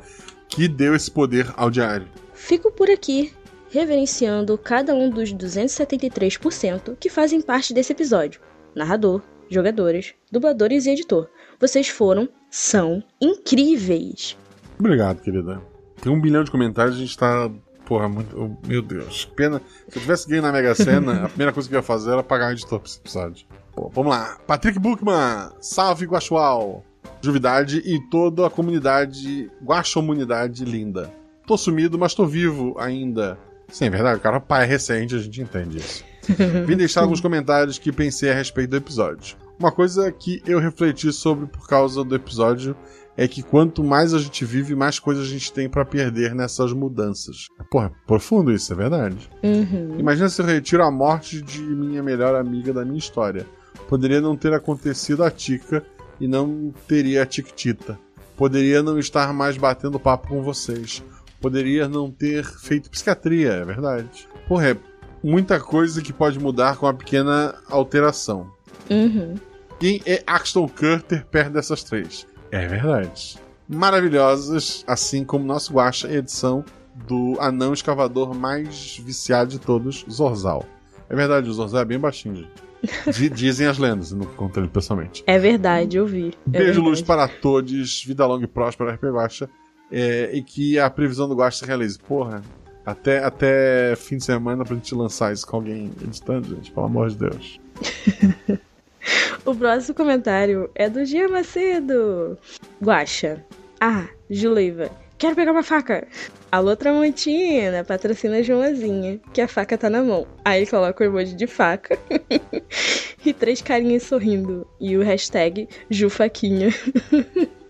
que deu esse poder ao diário. Fico por aqui, reverenciando cada um dos 273% que fazem parte desse episódio: narrador, jogadores, dubladores e editor. Vocês foram, são incríveis. Obrigado, querida. Tem um bilhão de comentários, a gente tá. Porra, muito. oh, meu Deus. Pena. Se eu tivesse ganho na Mega Sena, a primeira coisa que eu ia fazer era pagar o editor pra esse episódio. Pô, vamos lá. Patrick Buchmann, salve Guaxual. Juvidade e toda a comunidade, Guaxomunidade linda. Tô sumido, mas tô vivo ainda. Sim, é verdade, o cara pai é recente, a gente entende isso. Vim deixar alguns comentários que pensei a respeito do episódio. Uma coisa que eu refleti sobre por causa do episódio é que quanto mais a gente vive, mais coisas a gente tem para perder nessas mudanças. Porra, profundo isso, é verdade. Uhum. Imagina se eu retiro a morte de minha melhor amiga da minha história. Poderia não ter acontecido a Tica e não teria a Tiquitita. Poderia não estar mais batendo papo com vocês. Poderia não ter feito psiquiatria, é verdade. Porra, é muita coisa que pode mudar com uma pequena alteração. Uhum. Quem é Axton Curter perto dessas três? É verdade. Maravilhosas, assim como nosso guacha edição do anão escavador mais viciado de todos, Zorzal. É verdade, o Zorzal é bem baixinho, Dizem as lendas, eu não encontrei ele pessoalmente. É verdade, eu vi. É Beijo, luz para todos, vida longa e próspera, RP Guacha. É, e que a previsão do Guacha se realize. Porra, até, até fim de semana pra gente lançar isso com alguém editando, gente, pelo amor de Deus. O próximo comentário é do Gia Macedo. Guaxa. Ah, Juleiva. Quero pegar uma faca. Alô, Tramontina, patrocina Joãozinha, que a faca tá na mão. Aí coloca o emoji de faca e três carinhas sorrindo. E o hashtag Jufaquinha.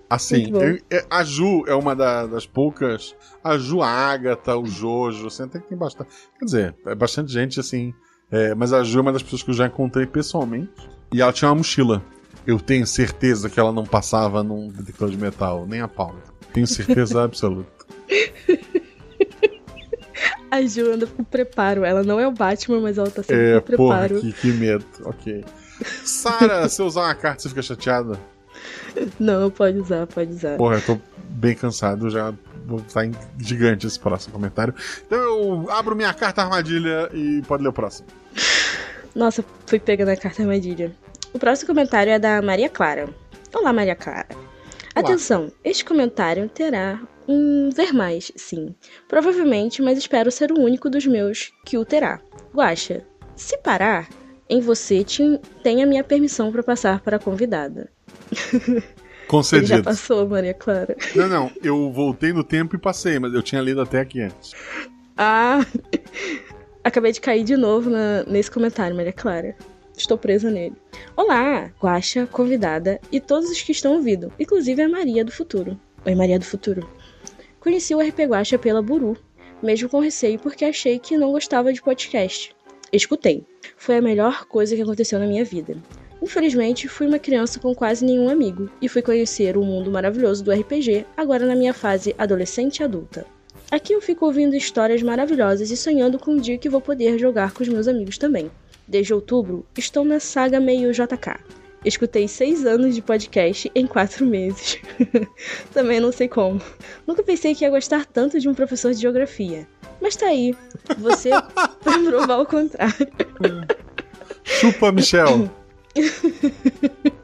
Assim, eu- a Ju é uma da- das poucas. A Ju, a Agatha, o Jojo, assim, até que tem bastante. Quer dizer, é bastante gente, assim. É, mas a Ju é uma das pessoas que eu já encontrei pessoalmente. E ela tinha uma mochila. Eu tenho certeza que ela não passava num detector de metal, nem a pau. Tenho certeza absoluta. A Ju anda com preparo. Ela não é o Batman, mas ela tá sempre É, com porra, preparo. que, que medo. Ok. Sara, se eu usar uma carta, você fica chateada? Não, pode usar, pode usar. Porra, eu tô bem cansado, já vou em gigante esse próximo comentário. Então eu abro minha carta armadilha e pode ler o próximo. Nossa, fui pegando a carta armadilha. O próximo comentário é da Maria Clara. Olá, Maria Clara. Olá. Atenção, este comentário terá um ver mais, sim. Provavelmente, mas espero ser o único dos meus que o terá. Guaxa, se parar, em você te- tem a minha permissão para passar para a convidada. Ele já Concedido. passou, Maria Clara. Não, não, eu voltei no tempo e passei, mas eu tinha lido até aqui antes. Ah! Acabei de cair de novo na- nesse comentário, Maria Clara. Estou presa nele. Olá, Guaxa, convidada e todos os que estão ouvindo, inclusive a Maria do Futuro. Oi, Maria do Futuro. Conheci o RP Guaxa pela Buru, mesmo com receio porque achei que não gostava de podcast. Escutei. Foi a melhor coisa que aconteceu na minha vida. Infelizmente, fui uma criança com quase nenhum amigo e fui conhecer o mundo maravilhoso do RPG agora na minha fase adolescente e adulta. Aqui eu fico ouvindo histórias maravilhosas e sonhando com um dia que vou poder jogar com os meus amigos também. Desde outubro, estou na saga meio JK. Escutei seis anos de podcast em quatro meses. também não sei como. Nunca pensei que ia gostar tanto de um professor de geografia. Mas tá aí, você pra provar o contrário. Chupa, Michel.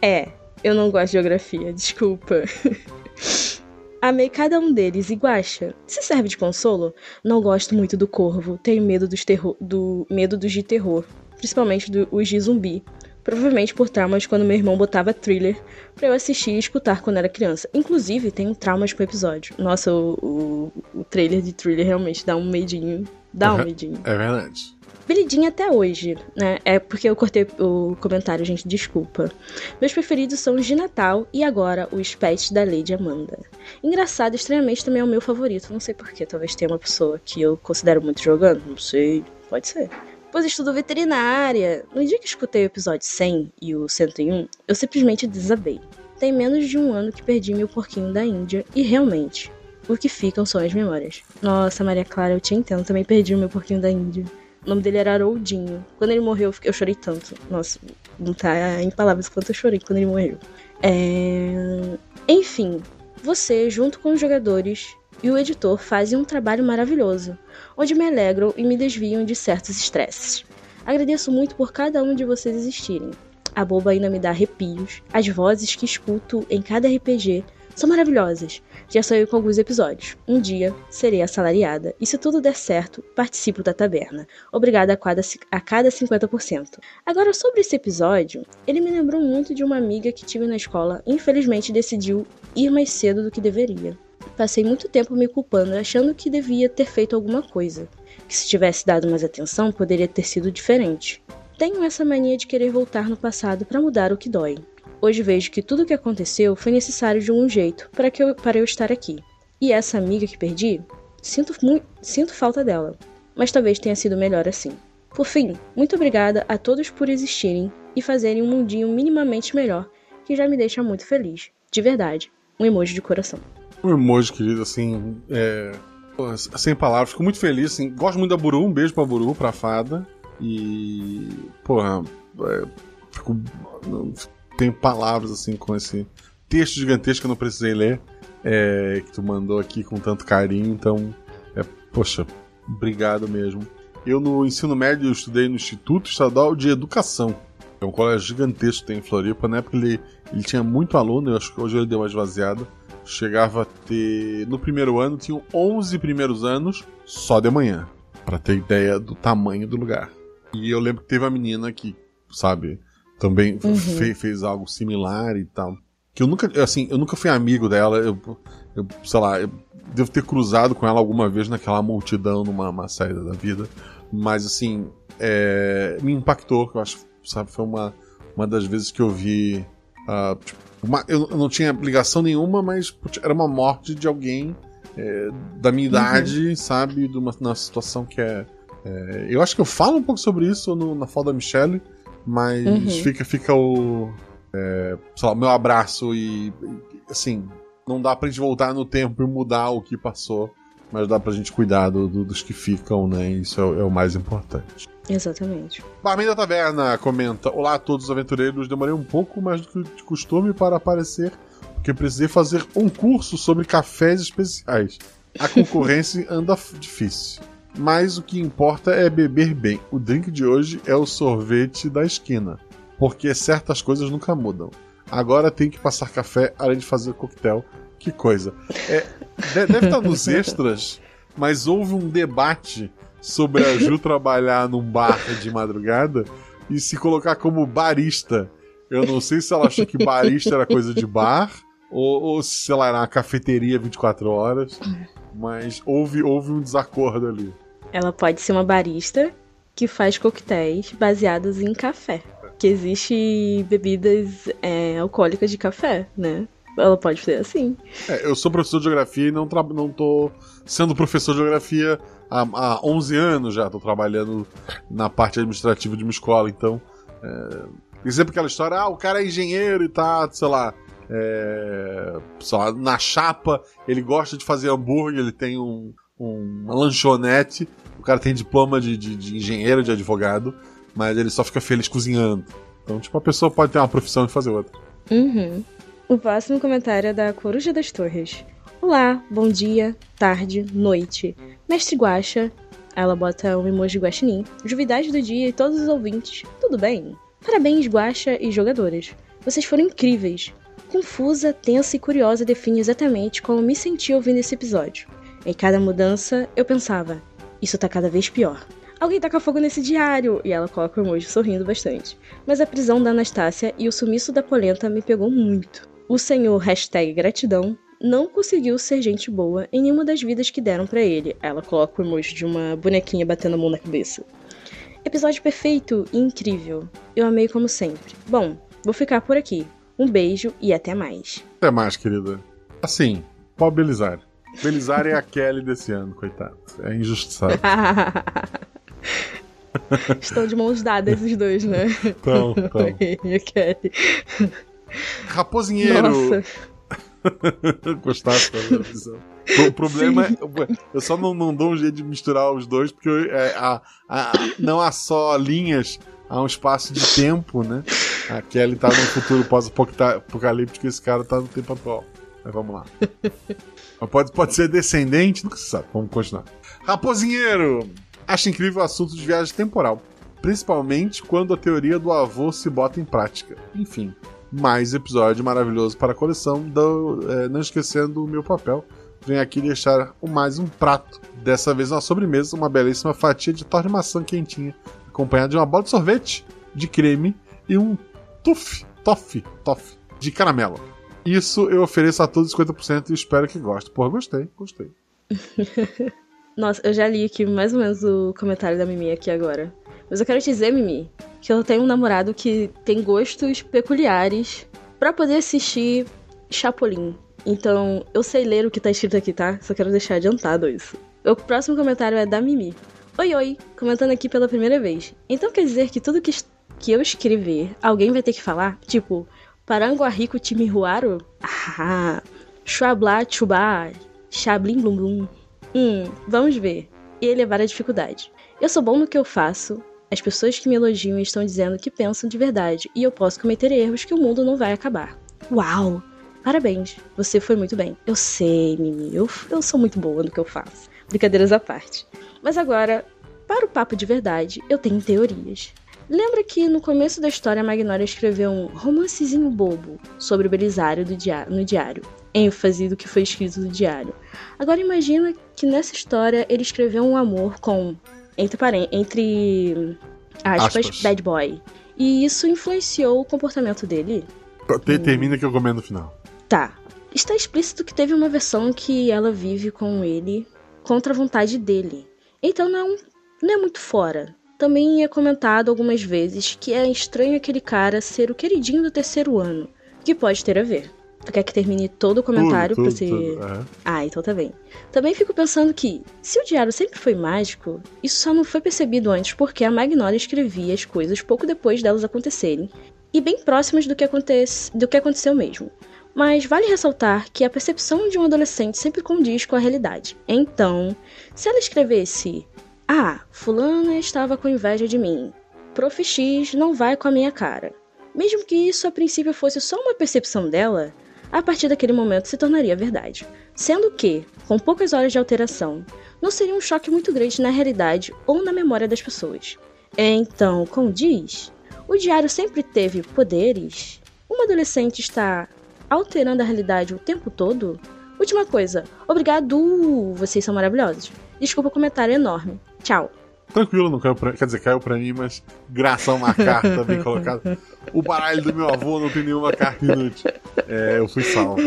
É, Eu não gosto de geografia, desculpa. Amei cada um deles e Guaxa. Se serve de consolo, não gosto muito do corvo. Tenho medo dos terror, do medo dos de terror, principalmente dos de zumbi. Provavelmente por traumas quando meu irmão botava thriller para eu assistir e escutar quando era criança. Inclusive, tenho traumas com o episódio. Nossa, o, o, o trailer de thriller realmente dá um medinho. Dá um medinho. É verdade. Brilhinho até hoje, né? É porque eu cortei o comentário, gente, desculpa. Meus preferidos são os de Natal e agora os pets da Lady Amanda. Engraçado, estranhamente também é o meu favorito. Não sei porquê, talvez tenha uma pessoa que eu considero muito jogando, não sei, pode ser. Pois estudo veterinária. No dia que escutei o episódio 100 e o 101, eu simplesmente desabei. Tem menos de um ano que perdi meu porquinho da Índia e realmente, o que ficam são as memórias. Nossa, Maria Clara, eu te entendo, também perdi o meu porquinho da Índia. O nome dele era Haroldinho. Quando ele morreu, eu chorei tanto. Nossa, não tá em palavras quanto eu chorei quando ele morreu. É... Enfim, você, junto com os jogadores e o editor, fazem um trabalho maravilhoso, onde me alegram e me desviam de certos estresses. Agradeço muito por cada um de vocês existirem. A boba ainda me dá arrepios. As vozes que escuto em cada RPG são maravilhosas. Já saiu com alguns episódios. Um dia serei assalariada e se tudo der certo, participo da taberna. Obrigada a cada, a cada 50%. Agora sobre esse episódio, ele me lembrou muito de uma amiga que tive na escola infelizmente decidiu ir mais cedo do que deveria. Passei muito tempo me culpando, achando que devia ter feito alguma coisa. Que se tivesse dado mais atenção, poderia ter sido diferente. Tenho essa mania de querer voltar no passado para mudar o que dói. Hoje vejo que tudo o que aconteceu foi necessário de um jeito para, que eu, para eu estar aqui. E essa amiga que perdi, sinto, muito, sinto falta dela, mas talvez tenha sido melhor assim. Por fim, muito obrigada a todos por existirem e fazerem um mundinho minimamente melhor, que já me deixa muito feliz. De verdade. Um emoji de coração. Um emoji, querido, assim, é... sem palavras. Fico muito feliz, assim. Gosto muito da Buru, um beijo pra Buru, pra fada. E. Porra. É... Fico tenho palavras assim com esse texto gigantesco que eu não precisei ler, é, que tu mandou aqui com tanto carinho, então, é, poxa, obrigado mesmo. Eu no ensino médio eu estudei no Instituto Estadual de Educação. É um colégio gigantesco tem em Floripa. Na época ele, ele tinha muito aluno, eu acho que hoje ele deu uma esvaziada. Chegava a ter. No primeiro ano, tinham 11 primeiros anos só de manhã. para ter ideia do tamanho do lugar. E eu lembro que teve uma menina que, sabe, também uhum. fez, fez algo similar e tal. Que eu nunca, assim, eu nunca fui amigo dela, eu, eu sei lá, eu devo ter cruzado com ela alguma vez naquela multidão numa saída da vida, mas assim, é, me impactou, eu acho, sabe, foi uma, uma das vezes que eu vi. Uh, tipo, uma, eu, eu, não tinha ligação nenhuma, mas era uma morte de alguém é, da minha uhum. idade, uhum. sabe, de uma, numa situação que é, é, Eu acho que eu falo um pouco sobre isso no, na fala da Michelle mas uhum. fica, fica o. É, sei lá, meu abraço e. Assim, não dá pra gente voltar no tempo e mudar o que passou, mas dá pra gente cuidar do, do, dos que ficam, né? Isso é, é o mais importante. Exatamente. Barman da Taverna comenta: Olá a todos os aventureiros, demorei um pouco mais do que de costume para aparecer, porque precisei fazer um curso sobre cafés especiais. A concorrência anda difícil. Mas o que importa é beber bem. O drink de hoje é o sorvete da esquina, porque certas coisas nunca mudam. Agora tem que passar café além de fazer coquetel. Que coisa. É, deve estar nos extras, mas houve um debate sobre a Ju trabalhar num bar de madrugada e se colocar como barista. Eu não sei se ela achou que barista era coisa de bar ou, ou se ela era uma cafeteria 24 horas, mas houve, houve um desacordo ali. Ela pode ser uma barista que faz coquetéis baseados em café. Que existe bebidas é, alcoólicas de café, né? Ela pode ser assim. É, eu sou professor de geografia e não, não tô sendo professor de geografia há, há 11 anos já. Tô trabalhando na parte administrativa de uma escola, então. É, sempre aquela história, ah, o cara é engenheiro e tá, sei lá, é, lá, na chapa, ele gosta de fazer hambúrguer, ele tem um, um, uma lanchonete o cara tem diploma de, de, de engenheiro, de advogado, mas ele só fica feliz cozinhando. Então, tipo, a pessoa pode ter uma profissão e fazer outra. Uhum. O próximo comentário é da Coruja das Torres. Olá, bom dia, tarde, noite. Mestre Guacha, ela bota um emoji guaxinim. Juvidade do dia e todos os ouvintes, tudo bem? Parabéns, Guacha e jogadores. Vocês foram incríveis. Confusa, tensa e curiosa define exatamente como me senti ouvindo esse episódio. Em cada mudança, eu pensava: isso tá cada vez pior. Alguém taca fogo nesse diário! E ela coloca o emoji sorrindo bastante. Mas a prisão da Anastácia e o sumiço da Polenta me pegou muito. O senhor hashtag gratidão não conseguiu ser gente boa em nenhuma das vidas que deram para ele. Ela coloca o emoji de uma bonequinha batendo a mão na cabeça. Episódio perfeito e incrível. Eu amei como sempre. Bom, vou ficar por aqui. Um beijo e até mais. Até mais, querida. Assim, Belisário. Belisário é a Kelly desse ano, coitado. É injustiçado. Estão de mãos dadas os dois, né? Então, então. e a Kelly. Raposinheiro. Nossa. Gostasse da visão. O problema é. Eu só não, não dou um jeito de misturar os dois, porque é, a, a, não há só linhas, há um espaço de tempo, né? A Kelly tá no futuro pós-apocalíptico e esse cara tá no tempo atual. Mas vamos lá. Pode, pode ser descendente, nunca se sabe. Vamos continuar. Raposinheiro! Acho incrível o assunto de viagem temporal. Principalmente quando a teoria do avô se bota em prática. Enfim, mais episódio maravilhoso para a coleção. Do, é, não esquecendo o meu papel. Venho aqui deixar mais um prato. Dessa vez uma sobremesa, uma belíssima fatia de torta de maçã quentinha, acompanhada de uma bola de sorvete de creme e um tuff, toff, toff de caramelo. Isso eu ofereço a todos 50% e espero que gostem. Porra, gostei, gostei. Nossa, eu já li aqui mais ou menos o comentário da Mimi aqui agora. Mas eu quero te dizer, Mimi, que eu tenho um namorado que tem gostos peculiares para poder assistir Chapolin. Então, eu sei ler o que tá escrito aqui, tá? Só quero deixar adiantado isso. O próximo comentário é da Mimi. Oi, oi, comentando aqui pela primeira vez. Então quer dizer que tudo que, que eu escrever, alguém vai ter que falar? Tipo, Paranguarico Timihuaro? Ah, Chuablá Chubá, Chablim Blum Blum. Hum, vamos ver. E elevar a dificuldade. Eu sou bom no que eu faço. As pessoas que me elogiam estão dizendo que pensam de verdade e eu posso cometer erros que o mundo não vai acabar. Uau! Parabéns, você foi muito bem. Eu sei, Mimi, eu, eu sou muito boa no que eu faço. Brincadeiras à parte. Mas agora, para o papo de verdade, eu tenho teorias. Lembra que no começo da história a Magnólia escreveu um romancezinho bobo sobre o Belisário diário, no diário, ênfase do que foi escrito no diário. Agora imagina que nessa história ele escreveu um amor com entre entre aspas, aspas. bad boy. E isso influenciou o comportamento dele. Termina que eu comendo no final. Tá. Está explícito que teve uma versão que ela vive com ele contra a vontade dele. Então não, não é muito fora. Também é comentado algumas vezes que é estranho aquele cara ser o queridinho do terceiro ano, que pode ter a ver. Tu quer que termine todo o comentário tudo, pra você. Tudo, é. Ah, então tá bem. Também fico pensando que, se o diário sempre foi mágico, isso só não foi percebido antes porque a Magnolia escrevia as coisas pouco depois delas acontecerem e bem próximas do que, acontece, do que aconteceu mesmo. Mas vale ressaltar que a percepção de um adolescente sempre condiz com a realidade. Então, se ela escrevesse: Ah, Fulana estava com inveja de mim. Prof. X não vai com a minha cara. Mesmo que isso a princípio fosse só uma percepção dela, a partir daquele momento se tornaria verdade. Sendo que, com poucas horas de alteração, não seria um choque muito grande na realidade ou na memória das pessoas. Então, como diz, o diário sempre teve poderes. Uma adolescente está alterando a realidade o tempo todo? Última coisa, obrigado! Vocês são maravilhosos. Desculpa o comentário enorme. Tchau. Tranquilo, não caiu pra, quer dizer, caiu pra mim, mas graças a uma carta bem colocada. O baralho do meu avô não tem nenhuma carta inútil. É, eu fui salvo.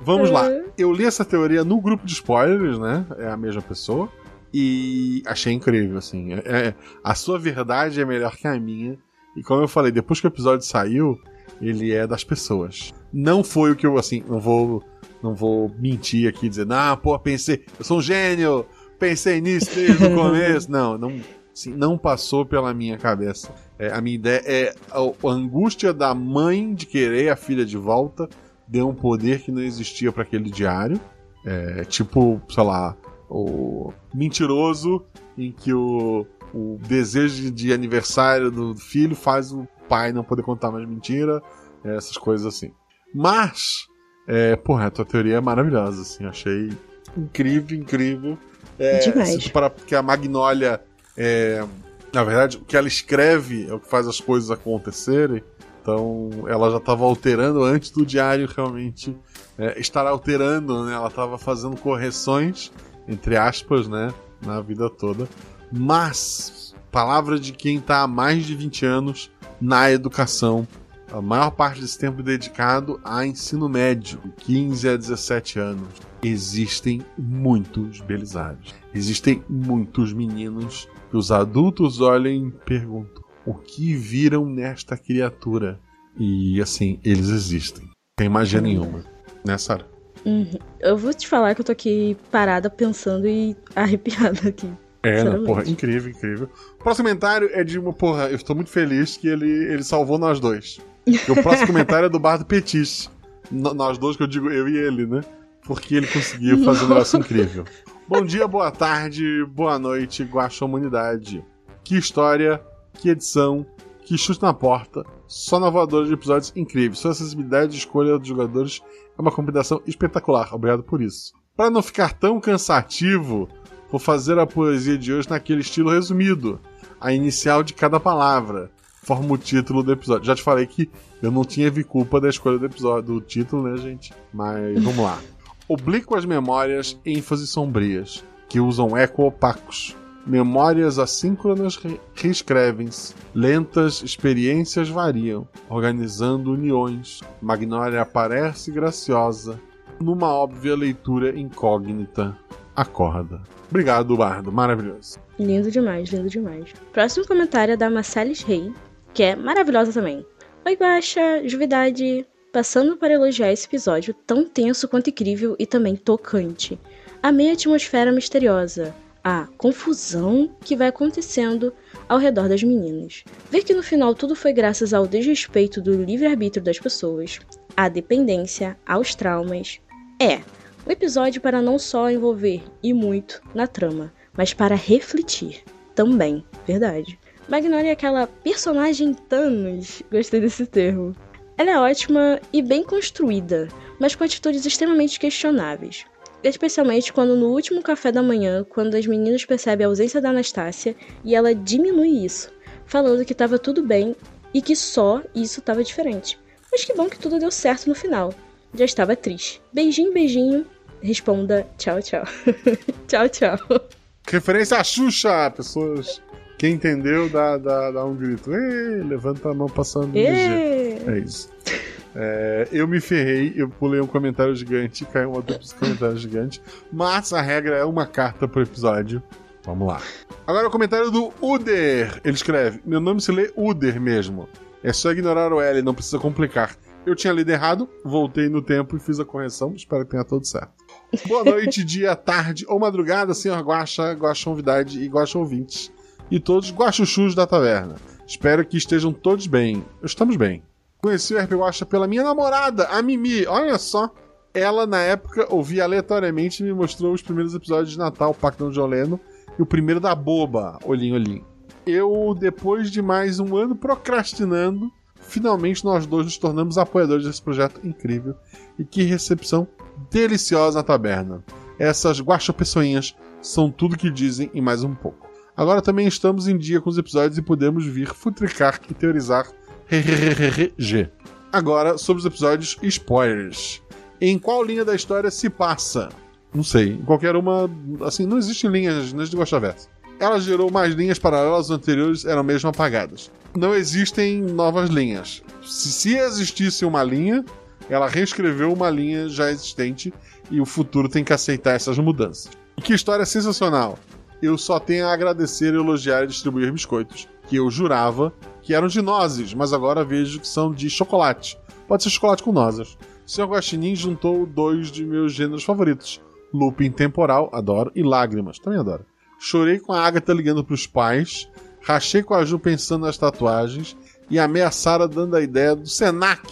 Vamos lá. Eu li essa teoria no grupo de spoilers, né? É a mesma pessoa. E achei incrível, assim. É, é, a sua verdade é melhor que a minha. E como eu falei, depois que o episódio saiu, ele é das pessoas. Não foi o que eu, assim, não vou, não vou mentir aqui dizer, ah, pô, pensei, eu sou um gênio, pensei nisso desde o começo. Não, não, assim, não passou pela minha cabeça. É, a minha ideia é a, a, angústia da mãe de querer a filha de volta deu um poder que não existia para aquele diário. É, tipo, sei lá, o mentiroso em que o, o desejo de aniversário do filho faz o pai não poder contar mais mentira, essas coisas assim. Mas, é, porra, a tua teoria é maravilhosa, assim, achei incrível, incrível. É, Demais. Para que a Magnólia, é, na verdade, o que ela escreve é o que faz as coisas acontecerem. Então ela já estava alterando antes do diário realmente é, estar alterando, né? Ela estava fazendo correções, entre aspas, né? Na vida toda. Mas, palavra de quem está há mais de 20 anos na educação, a maior parte desse tempo dedicado a ensino médio, 15 a 17 anos. Existem muitos belisários. Existem muitos meninos que os adultos olham e perguntam: o que viram nesta criatura? E assim, eles existem. Tem magia nenhuma. Né, Sarah? Uhum. Eu vou te falar que eu tô aqui parada pensando e arrepiada aqui. É, não, porra, incrível, incrível. O próximo comentário é de uma, porra, eu estou muito feliz que ele, ele salvou nós dois. E o próximo comentário é do Bar do Petis. Nós dois, que eu digo eu e ele, né? Porque ele conseguiu fazer um negócio incrível. Bom dia, boa tarde, boa noite, Guaxa Humanidade. Que história, que edição, que chute na porta. Só na voadora de episódios incríveis. Sua acessibilidade e escolha dos jogadores é uma combinação espetacular. Obrigado por isso. Para não ficar tão cansativo, vou fazer a poesia de hoje naquele estilo resumido. A inicial de cada palavra forma o título do episódio. Já te falei que eu não vi culpa da escolha do episódio, do título, né, gente? Mas vamos lá. Oblíquas memórias, ênfases sombrias, que usam eco opacos. Memórias assíncronas re- reescrevem-se. Lentas experiências variam, organizando uniões. Magnólia aparece graciosa. Numa óbvia leitura incógnita. Acorda. Obrigado, Bardo. Maravilhoso. Lindo demais, lindo demais. Próximo comentário é da Marcelis Rey, que é maravilhosa também. Oi, Guaxa, Juvidade. Passando para elogiar esse episódio tão tenso quanto incrível e também tocante. Amei a atmosfera misteriosa, a confusão que vai acontecendo ao redor das meninas. Ver que no final tudo foi graças ao desrespeito do livre-arbítrio das pessoas, à dependência, aos traumas. É, um episódio para não só envolver e muito na trama, mas para refletir também, verdade. Magnolia é aquela personagem Thanos, gostei desse termo. Ela é ótima e bem construída, mas com atitudes extremamente questionáveis. Especialmente quando no último café da manhã, quando as meninas percebem a ausência da Anastácia e ela diminui isso, falando que estava tudo bem e que só isso estava diferente. Mas que bom que tudo deu certo no final. Já estava triste. Beijinho, beijinho. Responda tchau, tchau. tchau, tchau. Referência à Xuxa, pessoas. Quem entendeu, dá, dá, dá um grito. Levanta a mão passando no! É isso. É, eu me ferrei, eu pulei um comentário gigante, caiu um outro comentário gigante. Mas a regra é uma carta por episódio. Vamos lá. Agora o comentário do Uder. Ele escreve: Meu nome se lê Uder mesmo. É só ignorar o L, não precisa complicar. Eu tinha lido errado, voltei no tempo e fiz a correção. Espero que tenha tudo certo. Boa noite, dia, tarde ou madrugada, senhor Guaxa, Guaxa Novidade e Guaxa Ouvintes. E todos Guaxuchus da taverna. Espero que estejam todos bem. Estamos bem. Conheci o RP Guaxa pela minha namorada, a Mimi. Olha só. Ela, na época, ouvia aleatoriamente e me mostrou os primeiros episódios de Natal, Pacto de Joleno, e o primeiro da Boba, Olhinho Olhinho. Eu, depois de mais um ano procrastinando, finalmente nós dois nos tornamos apoiadores desse projeto incrível. E que recepção deliciosa na taberna. Essas guaxapessoinhas são tudo que dizem e mais um pouco. Agora também estamos em dia com os episódios e podemos vir futricar e teorizar G. Agora, sobre os episódios spoilers. Em qual linha da história se passa? Não sei. Em qualquer uma. Assim, não existem linhas nas de Guaxaversa. Ela gerou mais linhas paralelas, as anteriores eram mesmo apagadas. Não existem novas linhas. Se, se existisse uma linha, ela reescreveu uma linha já existente e o futuro tem que aceitar essas mudanças. Que história sensacional! Eu só tenho a agradecer, elogiar e distribuir biscoitos, que eu jurava que eram de nozes, mas agora vejo que são de chocolate. Pode ser chocolate com nozes. Sr. Guaxinim juntou dois de meus gêneros favoritos: Looping Temporal, adoro, e Lágrimas, também adoro. Chorei com a Agatha ligando pros pais, rachei com a Ju pensando nas tatuagens e ameaçara dando a ideia do Senac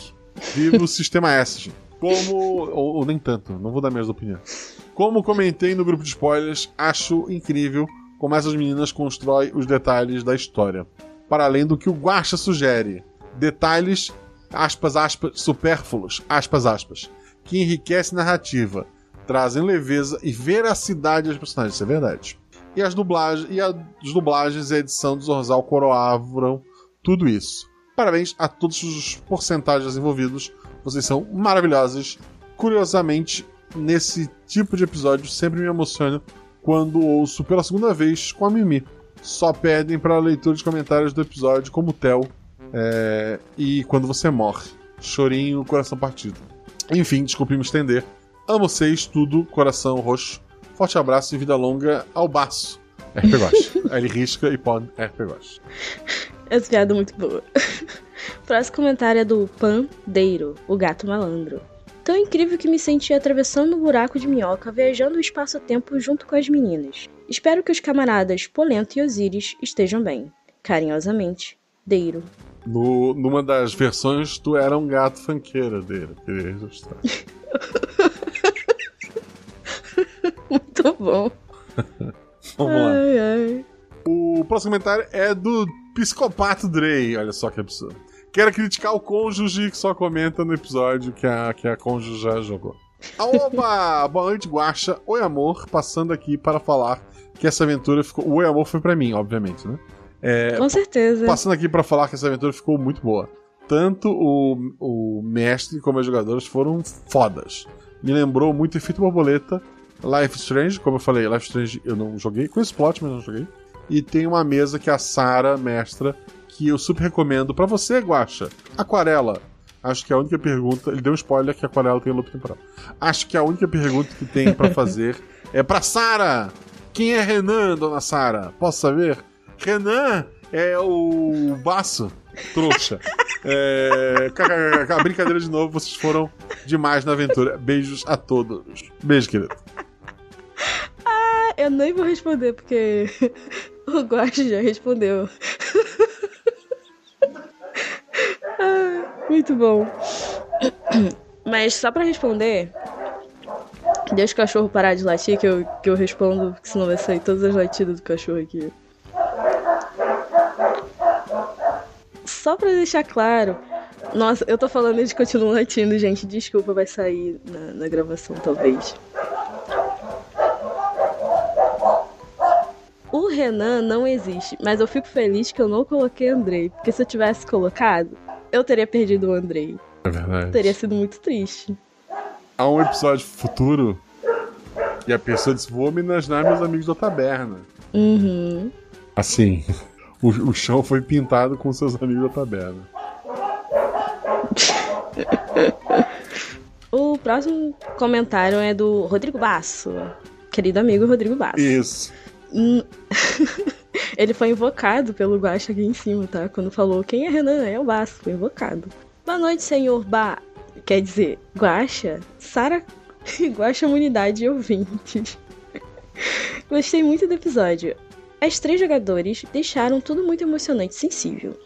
vir no sistema S. Como. Ou, ou nem tanto, não vou dar minhas opiniões. Como comentei no grupo de spoilers, acho incrível como essas meninas constroem os detalhes da história. Para além do que o Guaxa sugere. Detalhes, aspas, aspas, supérfluos, aspas, aspas, que enriquecem a narrativa, trazem leveza e veracidade aos personagens, isso é verdade. E as dublagens, e as dublagens e a edição do Zorzal coroavam tudo isso. Parabéns a todos os porcentagens envolvidos. Vocês são maravilhosos. Curiosamente, nesse tipo de episódio, sempre me emociono quando ouço pela segunda vez com a Mimi. Só pedem para a leitura de comentários do episódio, como o Theo, é... e quando você morre. Chorinho, coração partido. Enfim, desculpe me estender. Amo vocês, tudo, coração roxo. Forte abraço e vida longa ao baço. RP. Aí ele risca e põe RP. Essa piada é muito boa. Próximo comentário é do Pandeiro, o gato malandro. Tão incrível que me senti atravessando o buraco de minhoca, viajando o espaço-tempo junto com as meninas. Espero que os camaradas Polento e Osiris estejam bem. Carinhosamente, Deiro. No, numa das versões, tu era um gato fanqueira dele. Queria registrar. Muito bom. Vamos lá. Ai, ai. O próximo comentário é do Psicopata Drey. Olha só que absurdo. Quero criticar o cônjuge que só comenta no episódio que a, que a cônjuge já jogou. Oba! Boa noite, Guaxa. Oi, amor. Passando aqui para falar que essa aventura ficou. O Oi, amor foi pra mim, obviamente, né? É, Com certeza. Passando aqui para falar que essa aventura ficou muito boa. Tanto o, o mestre como as jogadoras foram fodas. Me lembrou muito Efeito Borboleta, Life Strange, como eu falei, Life Strange eu não joguei, com plot, mas não joguei. E tem uma mesa que a Sara, mestra, que eu super recomendo para você, Guacha. Aquarela. Acho que é a única pergunta. Ele deu um spoiler que Aquarela tem loop temporal. Acho que a única pergunta que tem para fazer é pra Sara! Quem é Renan, dona Sara? Posso saber? Renan é o baço, trouxa. É... Brincadeira de novo, vocês foram demais na aventura. Beijos a todos. Beijo, querido. Ah, eu nem vou responder, porque o Guache já respondeu. muito bom. Mas só pra responder, deixa o cachorro parar de latir que eu, que eu respondo, porque senão vai sair todas as latidas do cachorro aqui. Só pra deixar claro, nossa, eu tô falando de continuar latindo, gente. Desculpa, vai sair na, na gravação, talvez. O Renan não existe, mas eu fico feliz que eu não coloquei Andrei, porque se eu tivesse colocado, eu teria perdido o Andrei. É verdade. Teria sido muito triste. Há um episódio futuro e a pessoa disse: Vou homenagear meus amigos da taberna. Uhum. Assim, o, o chão foi pintado com seus amigos da taberna. O próximo comentário é do Rodrigo Basso. Querido amigo Rodrigo Basso. Isso. Ele foi invocado pelo Guaxa aqui em cima, tá? Quando falou quem é Renan, é o Basso, foi invocado. Boa noite, senhor Ba. Quer dizer, Guaxa, Sara, Guaxa Unidade e ouvintes. Gostei muito do episódio. As três jogadores deixaram tudo muito emocionante e sensível.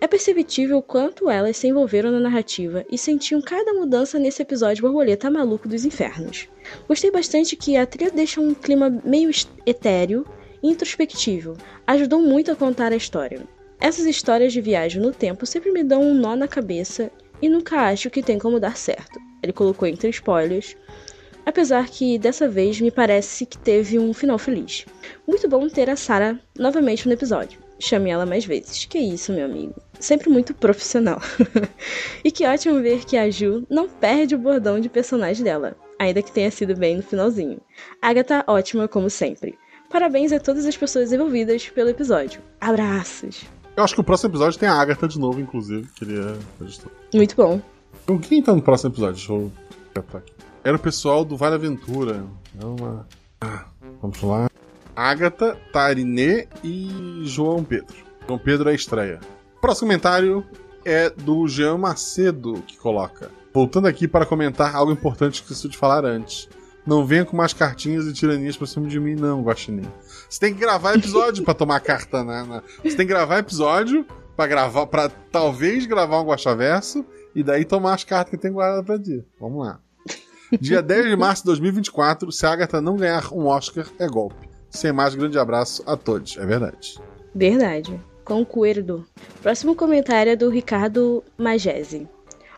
É perceptível o quanto elas se envolveram na narrativa e sentiam cada mudança nesse episódio Borboleta Maluco dos Infernos. Gostei bastante que a trilha deixa um clima meio etéreo introspectivo. Ajudou muito a contar a história. Essas histórias de viagem no tempo sempre me dão um nó na cabeça e nunca acho que tem como dar certo. Ele colocou entre spoilers, apesar que dessa vez me parece que teve um final feliz. Muito bom ter a Sarah novamente no episódio. Chame ela mais vezes. Que isso, meu amigo. Sempre muito profissional. e que ótimo ver que a Ju não perde o bordão de personagem dela, ainda que tenha sido bem no finalzinho. Agatha ótima como sempre. Parabéns a todas as pessoas envolvidas pelo episódio. Abraços. Eu acho que o próximo episódio tem a Agatha de novo, inclusive. Queria registrar. Muito bom. Então, quem tá no próximo episódio? Deixa eu catar aqui. Era o pessoal do Vale Aventura. É uma. Ah, vamos lá. Agatha, Tarinê e João Pedro. João Pedro é a estreia. Próximo comentário é do Jean Macedo, que coloca. Voltando aqui para comentar algo importante que eu esqueci de falar antes. Não venha com mais cartinhas e tiranias pra cima de mim, não, Guaxinim. Você tem que gravar episódio pra tomar carta, né? Você tem que gravar episódio pra gravar, para talvez gravar um Guaxaverso e daí tomar as cartas que tem guardado pra ti. Vamos lá. Dia 10 de março de 2024, se a Agatha não ganhar um Oscar, é golpe. Sem mais, grande abraço a todos. É verdade. Verdade. Concordo. Próximo comentário é do Ricardo Magese.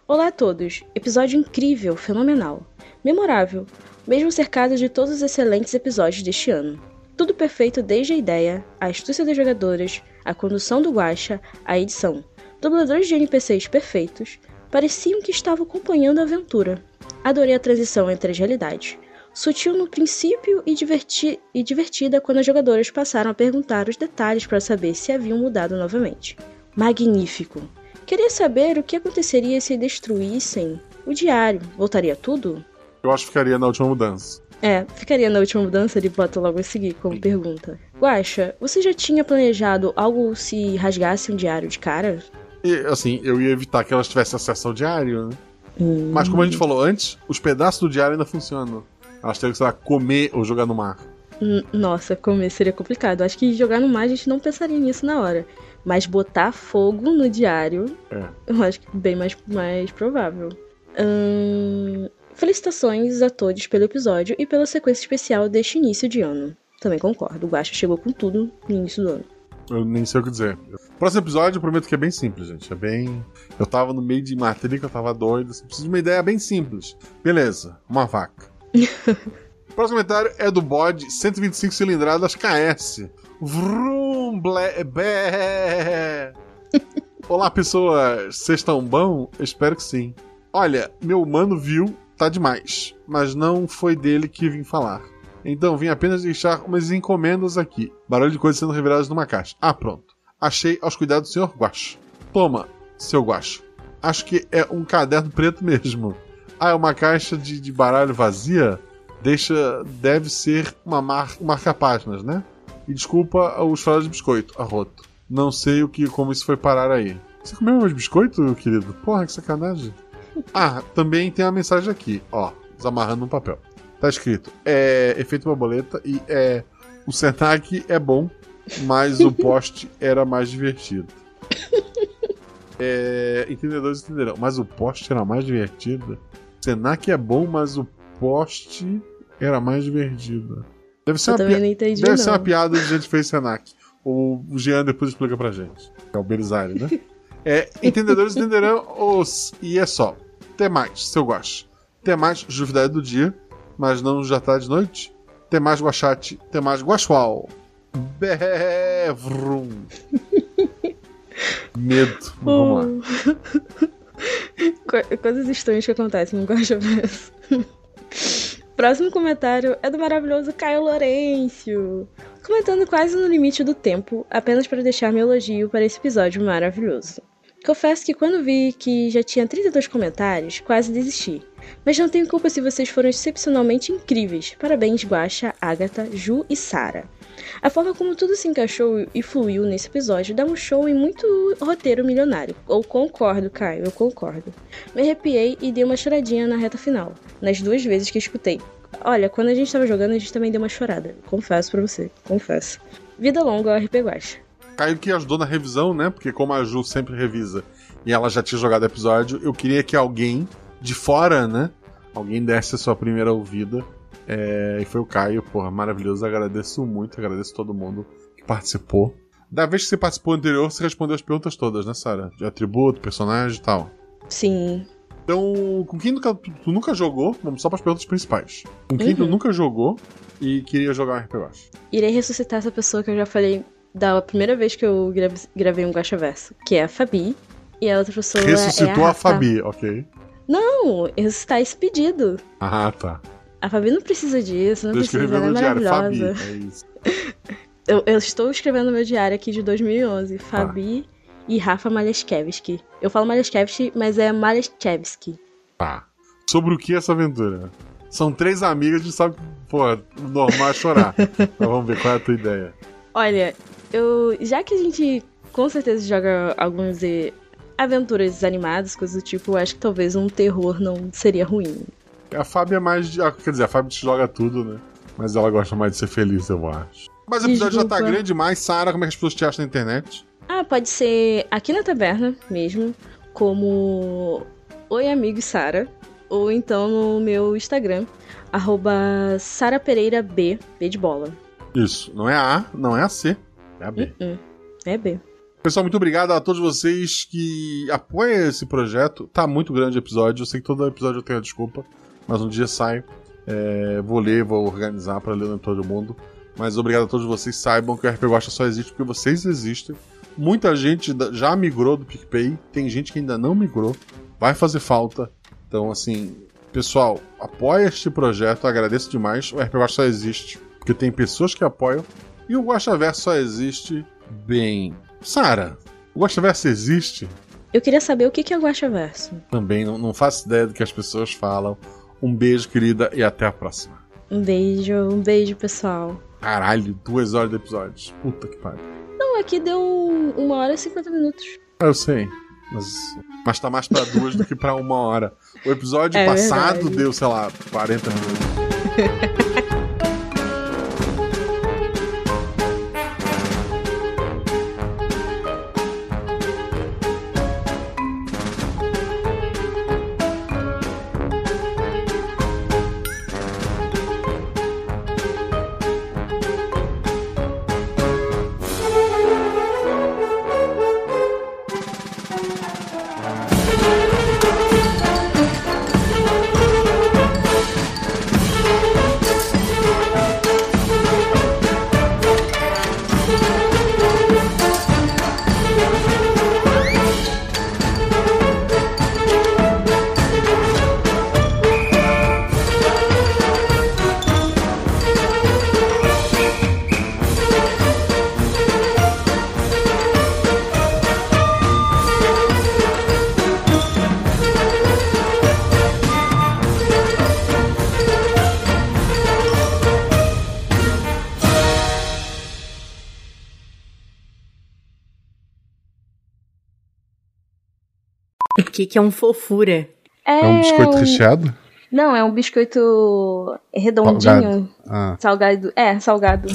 Olá a todos. Episódio incrível, fenomenal. Memorável, mesmo cercado de todos os excelentes episódios deste ano. Tudo perfeito desde a ideia, a astúcia das jogadoras, a condução do Guacha, a edição. Dubladores de NPCs perfeitos, pareciam que estavam acompanhando a aventura. Adorei a transição entre as realidades. Sutil no princípio e, diverti e divertida quando as jogadoras passaram a perguntar os detalhes para saber se haviam mudado novamente. Magnífico! Queria saber o que aconteceria se destruíssem o diário. Voltaria tudo? Eu acho que ficaria na última mudança. É, ficaria na última mudança, ele bota logo a seguir como pergunta. Guaxa, você já tinha planejado algo se rasgasse um diário de cara? E, assim, eu ia evitar que elas tivessem acesso ao diário, né? Hum. Mas como a gente falou antes, os pedaços do diário ainda funcionam. Elas teriam que, sei lá, comer ou jogar no mar. N- Nossa, comer seria complicado. Acho que jogar no mar a gente não pensaria nisso na hora. Mas botar fogo no diário, É. eu acho que bem mais, mais provável. Ahn, Felicitações a todos pelo episódio e pela sequência especial deste início de ano. Também concordo, o Guaxa chegou com tudo no início do ano. Eu nem sei o que dizer. Próximo episódio, eu prometo que é bem simples, gente. É bem. Eu tava no meio de matrícula, eu tava doido. Assim, preciso de uma ideia bem simples. Beleza, uma vaca. Próximo comentário é do bode 125 cilindradas KS. Vrum, ble, bé. Olá, pessoas. Vocês estão bom? Eu espero que sim. Olha, meu mano viu, tá demais. Mas não foi dele que vim falar. Então vim apenas deixar umas encomendas aqui. Barulho de coisas sendo reveladas numa caixa. Ah, pronto. Achei aos cuidados do senhor Guacho. Toma, seu Guacho. Acho que é um caderno preto mesmo. Ah, é uma caixa de, de baralho vazia? Deixa. Deve ser uma mar, um marca-páginas, né? E desculpa os falas de biscoito, arroto. Não sei o que como isso foi parar aí. Você comeu meus biscoitos, querido? Porra, que sacanagem. Ah, também tem uma mensagem aqui, ó, desamarrando no papel. Tá escrito: é efeito borboleta e é. O Senac é bom, mas o poste era mais divertido. É, entendedores entenderão, mas o poste era mais divertido. Senac é bom, mas o poste era mais divertido. Deve ser, Eu uma, não entendi, deve não. ser uma piada de gente fez Senac. O Jean depois explica pra gente. É o Belisário, né? É, entendedores entenderão os. E é só. Tem mais, seu guache. Tem mais juvidade do dia, mas não já tá de noite. Tem mais guachate, tem mais guachual. Bevrum. Medo. Vamos lá. Co- Coisas estranhas que acontecem no Guaxa Verso. Próximo comentário é do maravilhoso Caio Lourenço. Comentando quase no limite do tempo, apenas para deixar meu elogio para esse episódio maravilhoso. Confesso que quando vi que já tinha 32 comentários, quase desisti. Mas não tenho culpa se vocês foram excepcionalmente incríveis. Parabéns, Guaxa, Agatha, Ju e Sara. A forma como tudo se encaixou e fluiu nesse episódio dá um show em muito roteiro milionário. Eu concordo, Caio, eu concordo. Me arrepiei e dei uma choradinha na reta final, nas duas vezes que escutei. Olha, quando a gente tava jogando, a gente também deu uma chorada. Confesso pra você, confesso. Vida longa RP Guacha. Caio que ajudou na revisão, né? Porque como a Ju sempre revisa e ela já tinha jogado episódio, eu queria que alguém de fora, né? Alguém desse a sua primeira ouvida. É, e foi o Caio, porra, maravilhoso. Agradeço muito, agradeço todo mundo que participou. Da vez que você participou anterior, você respondeu as perguntas todas, né, Sara? De atributo, personagem e tal. Sim. Então, com quem nunca, tu, tu nunca jogou, vamos só para as perguntas principais. Com quem tu Uhum. nunca jogou e queria jogar um RPG. Irei ressuscitar essa pessoa que eu já falei da primeira vez que eu gra- gravei um Guacha Verso, que é a Fabi. E a outra pessoa Ressuscitou é a, a. Fabi, ok. Não, ressuscitar esse pedido. Ah, tá. A Fabi não precisa disso, não Eu precisa, ela é no diário, Fabi. maravilhosa. É isso. Eu, eu estou escrevendo meu diário aqui de 2011. Fabi e Rafa Maleskevski. Eu falo Maleskevski, mas é Maleskevski. Tá. Sobre o que é essa aventura? São três amigas, a gente sabe pô, normal é chorar. Mas vamos ver qual é a tua ideia. Olha, eu. Já que a gente com certeza joga algumas eh, aventuras animadas, coisas do tipo, eu acho que talvez um terror não seria ruim. A Fábio é mais de. ah, Quer dizer, a Fábio te joga tudo, né? Mas ela gosta mais de ser feliz, eu acho. Mas o episódio já tá Desculpa. grande demais. Sara, como é que as pessoas te acham na internet? Ah, pode ser aqui na taberna mesmo, como Oi Amigo Sara, ou então no meu Instagram, arroba Sara Pereira B, B de bola. Isso. Não é a A, não é a C. É B. Hum, é B. Pessoal, muito obrigado a todos vocês que apoiam esse projeto. Tá muito grande o episódio. Eu sei que todo episódio eu tenho a desculpa, mas um dia sai. É, vou ler, vou organizar para ler em todo mundo. Mas obrigado a todos vocês. Saibam que o RP Guacha só existe porque vocês existem. Muita gente já migrou do PicPay, tem gente que ainda não migrou, vai fazer falta. Então, assim, pessoal, apoia este projeto, agradeço demais. O RP Guacha só existe porque tem pessoas que apoiam e o Guaxaverso só existe bem. Sara, o Guaxaverso existe? Eu queria saber o que é o Guaxaverso. Também não, não faço ideia do que as pessoas falam. Um beijo, querida, e até a próxima. Um beijo, um beijo, pessoal. Caralho, duas horas de episódios. Puta que pariu. Não, aqui deu um- uma hora e cinquenta minutos. Ah, Eu sei. Mas, mas tá mais pra duas do que pra uma hora. O episódio É passado verdade. deu, sei lá, 40 minutos. O que, é um fofura? É um biscoito recheado? Não, é um biscoito redondinho. Ah. Salgado. É, salgado.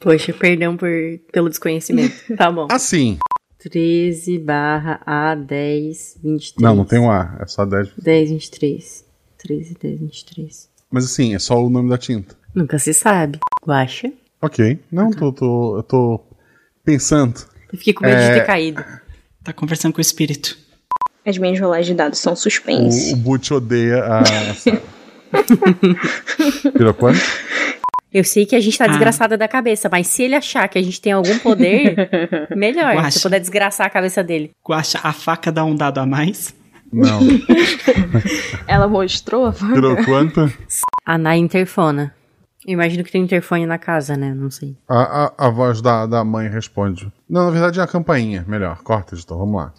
Poxa, perdão por, pelo desconhecimento. Tá bom. Assim. 13 barra A10, 23. Não, não tem um A, é só 10. 10, 23. 13, 10, 23. Mas assim, é só o nome da tinta. Nunca se sabe. Guaxa. Ok. Não, tô, tô, eu tô pensando. Eu fiquei com medo É. de ter caído. Tá conversando com o espírito. As minhas rolagens de dados são O, suspense. o Butch odeia a. Virou quanto? Eu sei que a gente tá Ah. desgraçada da cabeça, mas se ele achar que a gente tem algum poder, melhor. Guaxa. Se eu puder desgraçar a cabeça dele. Guaxa, a faca dá um dado a mais? Não. Ela mostrou a faca? Virou quanto? A Nai interfona. Eu imagino que tem interfone na casa, né? Não sei. A, a, a voz da, da mãe responde. Não, na verdade é a campainha. Melhor. Corta, editor. Vamos lá.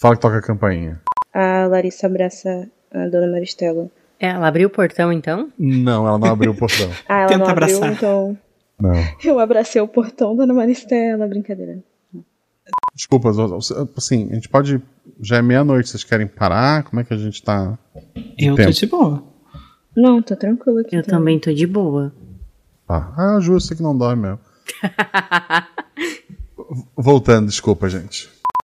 Fala que toca a campainha. A Larissa abraça a dona Maristela. É, ela abriu o portão então? Não, ela não abriu o portão. Ah, ela Tenta não abriu, abraçar. então. Não. Eu abracei o portão, dona Maristela. Brincadeira. Desculpa, assim, a gente pode. Já é meia-noite, vocês querem parar? Como é que a gente tá? Eu Tempo. tô de boa. Não, tô tranquila aqui. Eu tá? também tô de boa. Tá. Ah, justo que não dói mesmo. Voltando, desculpa, gente.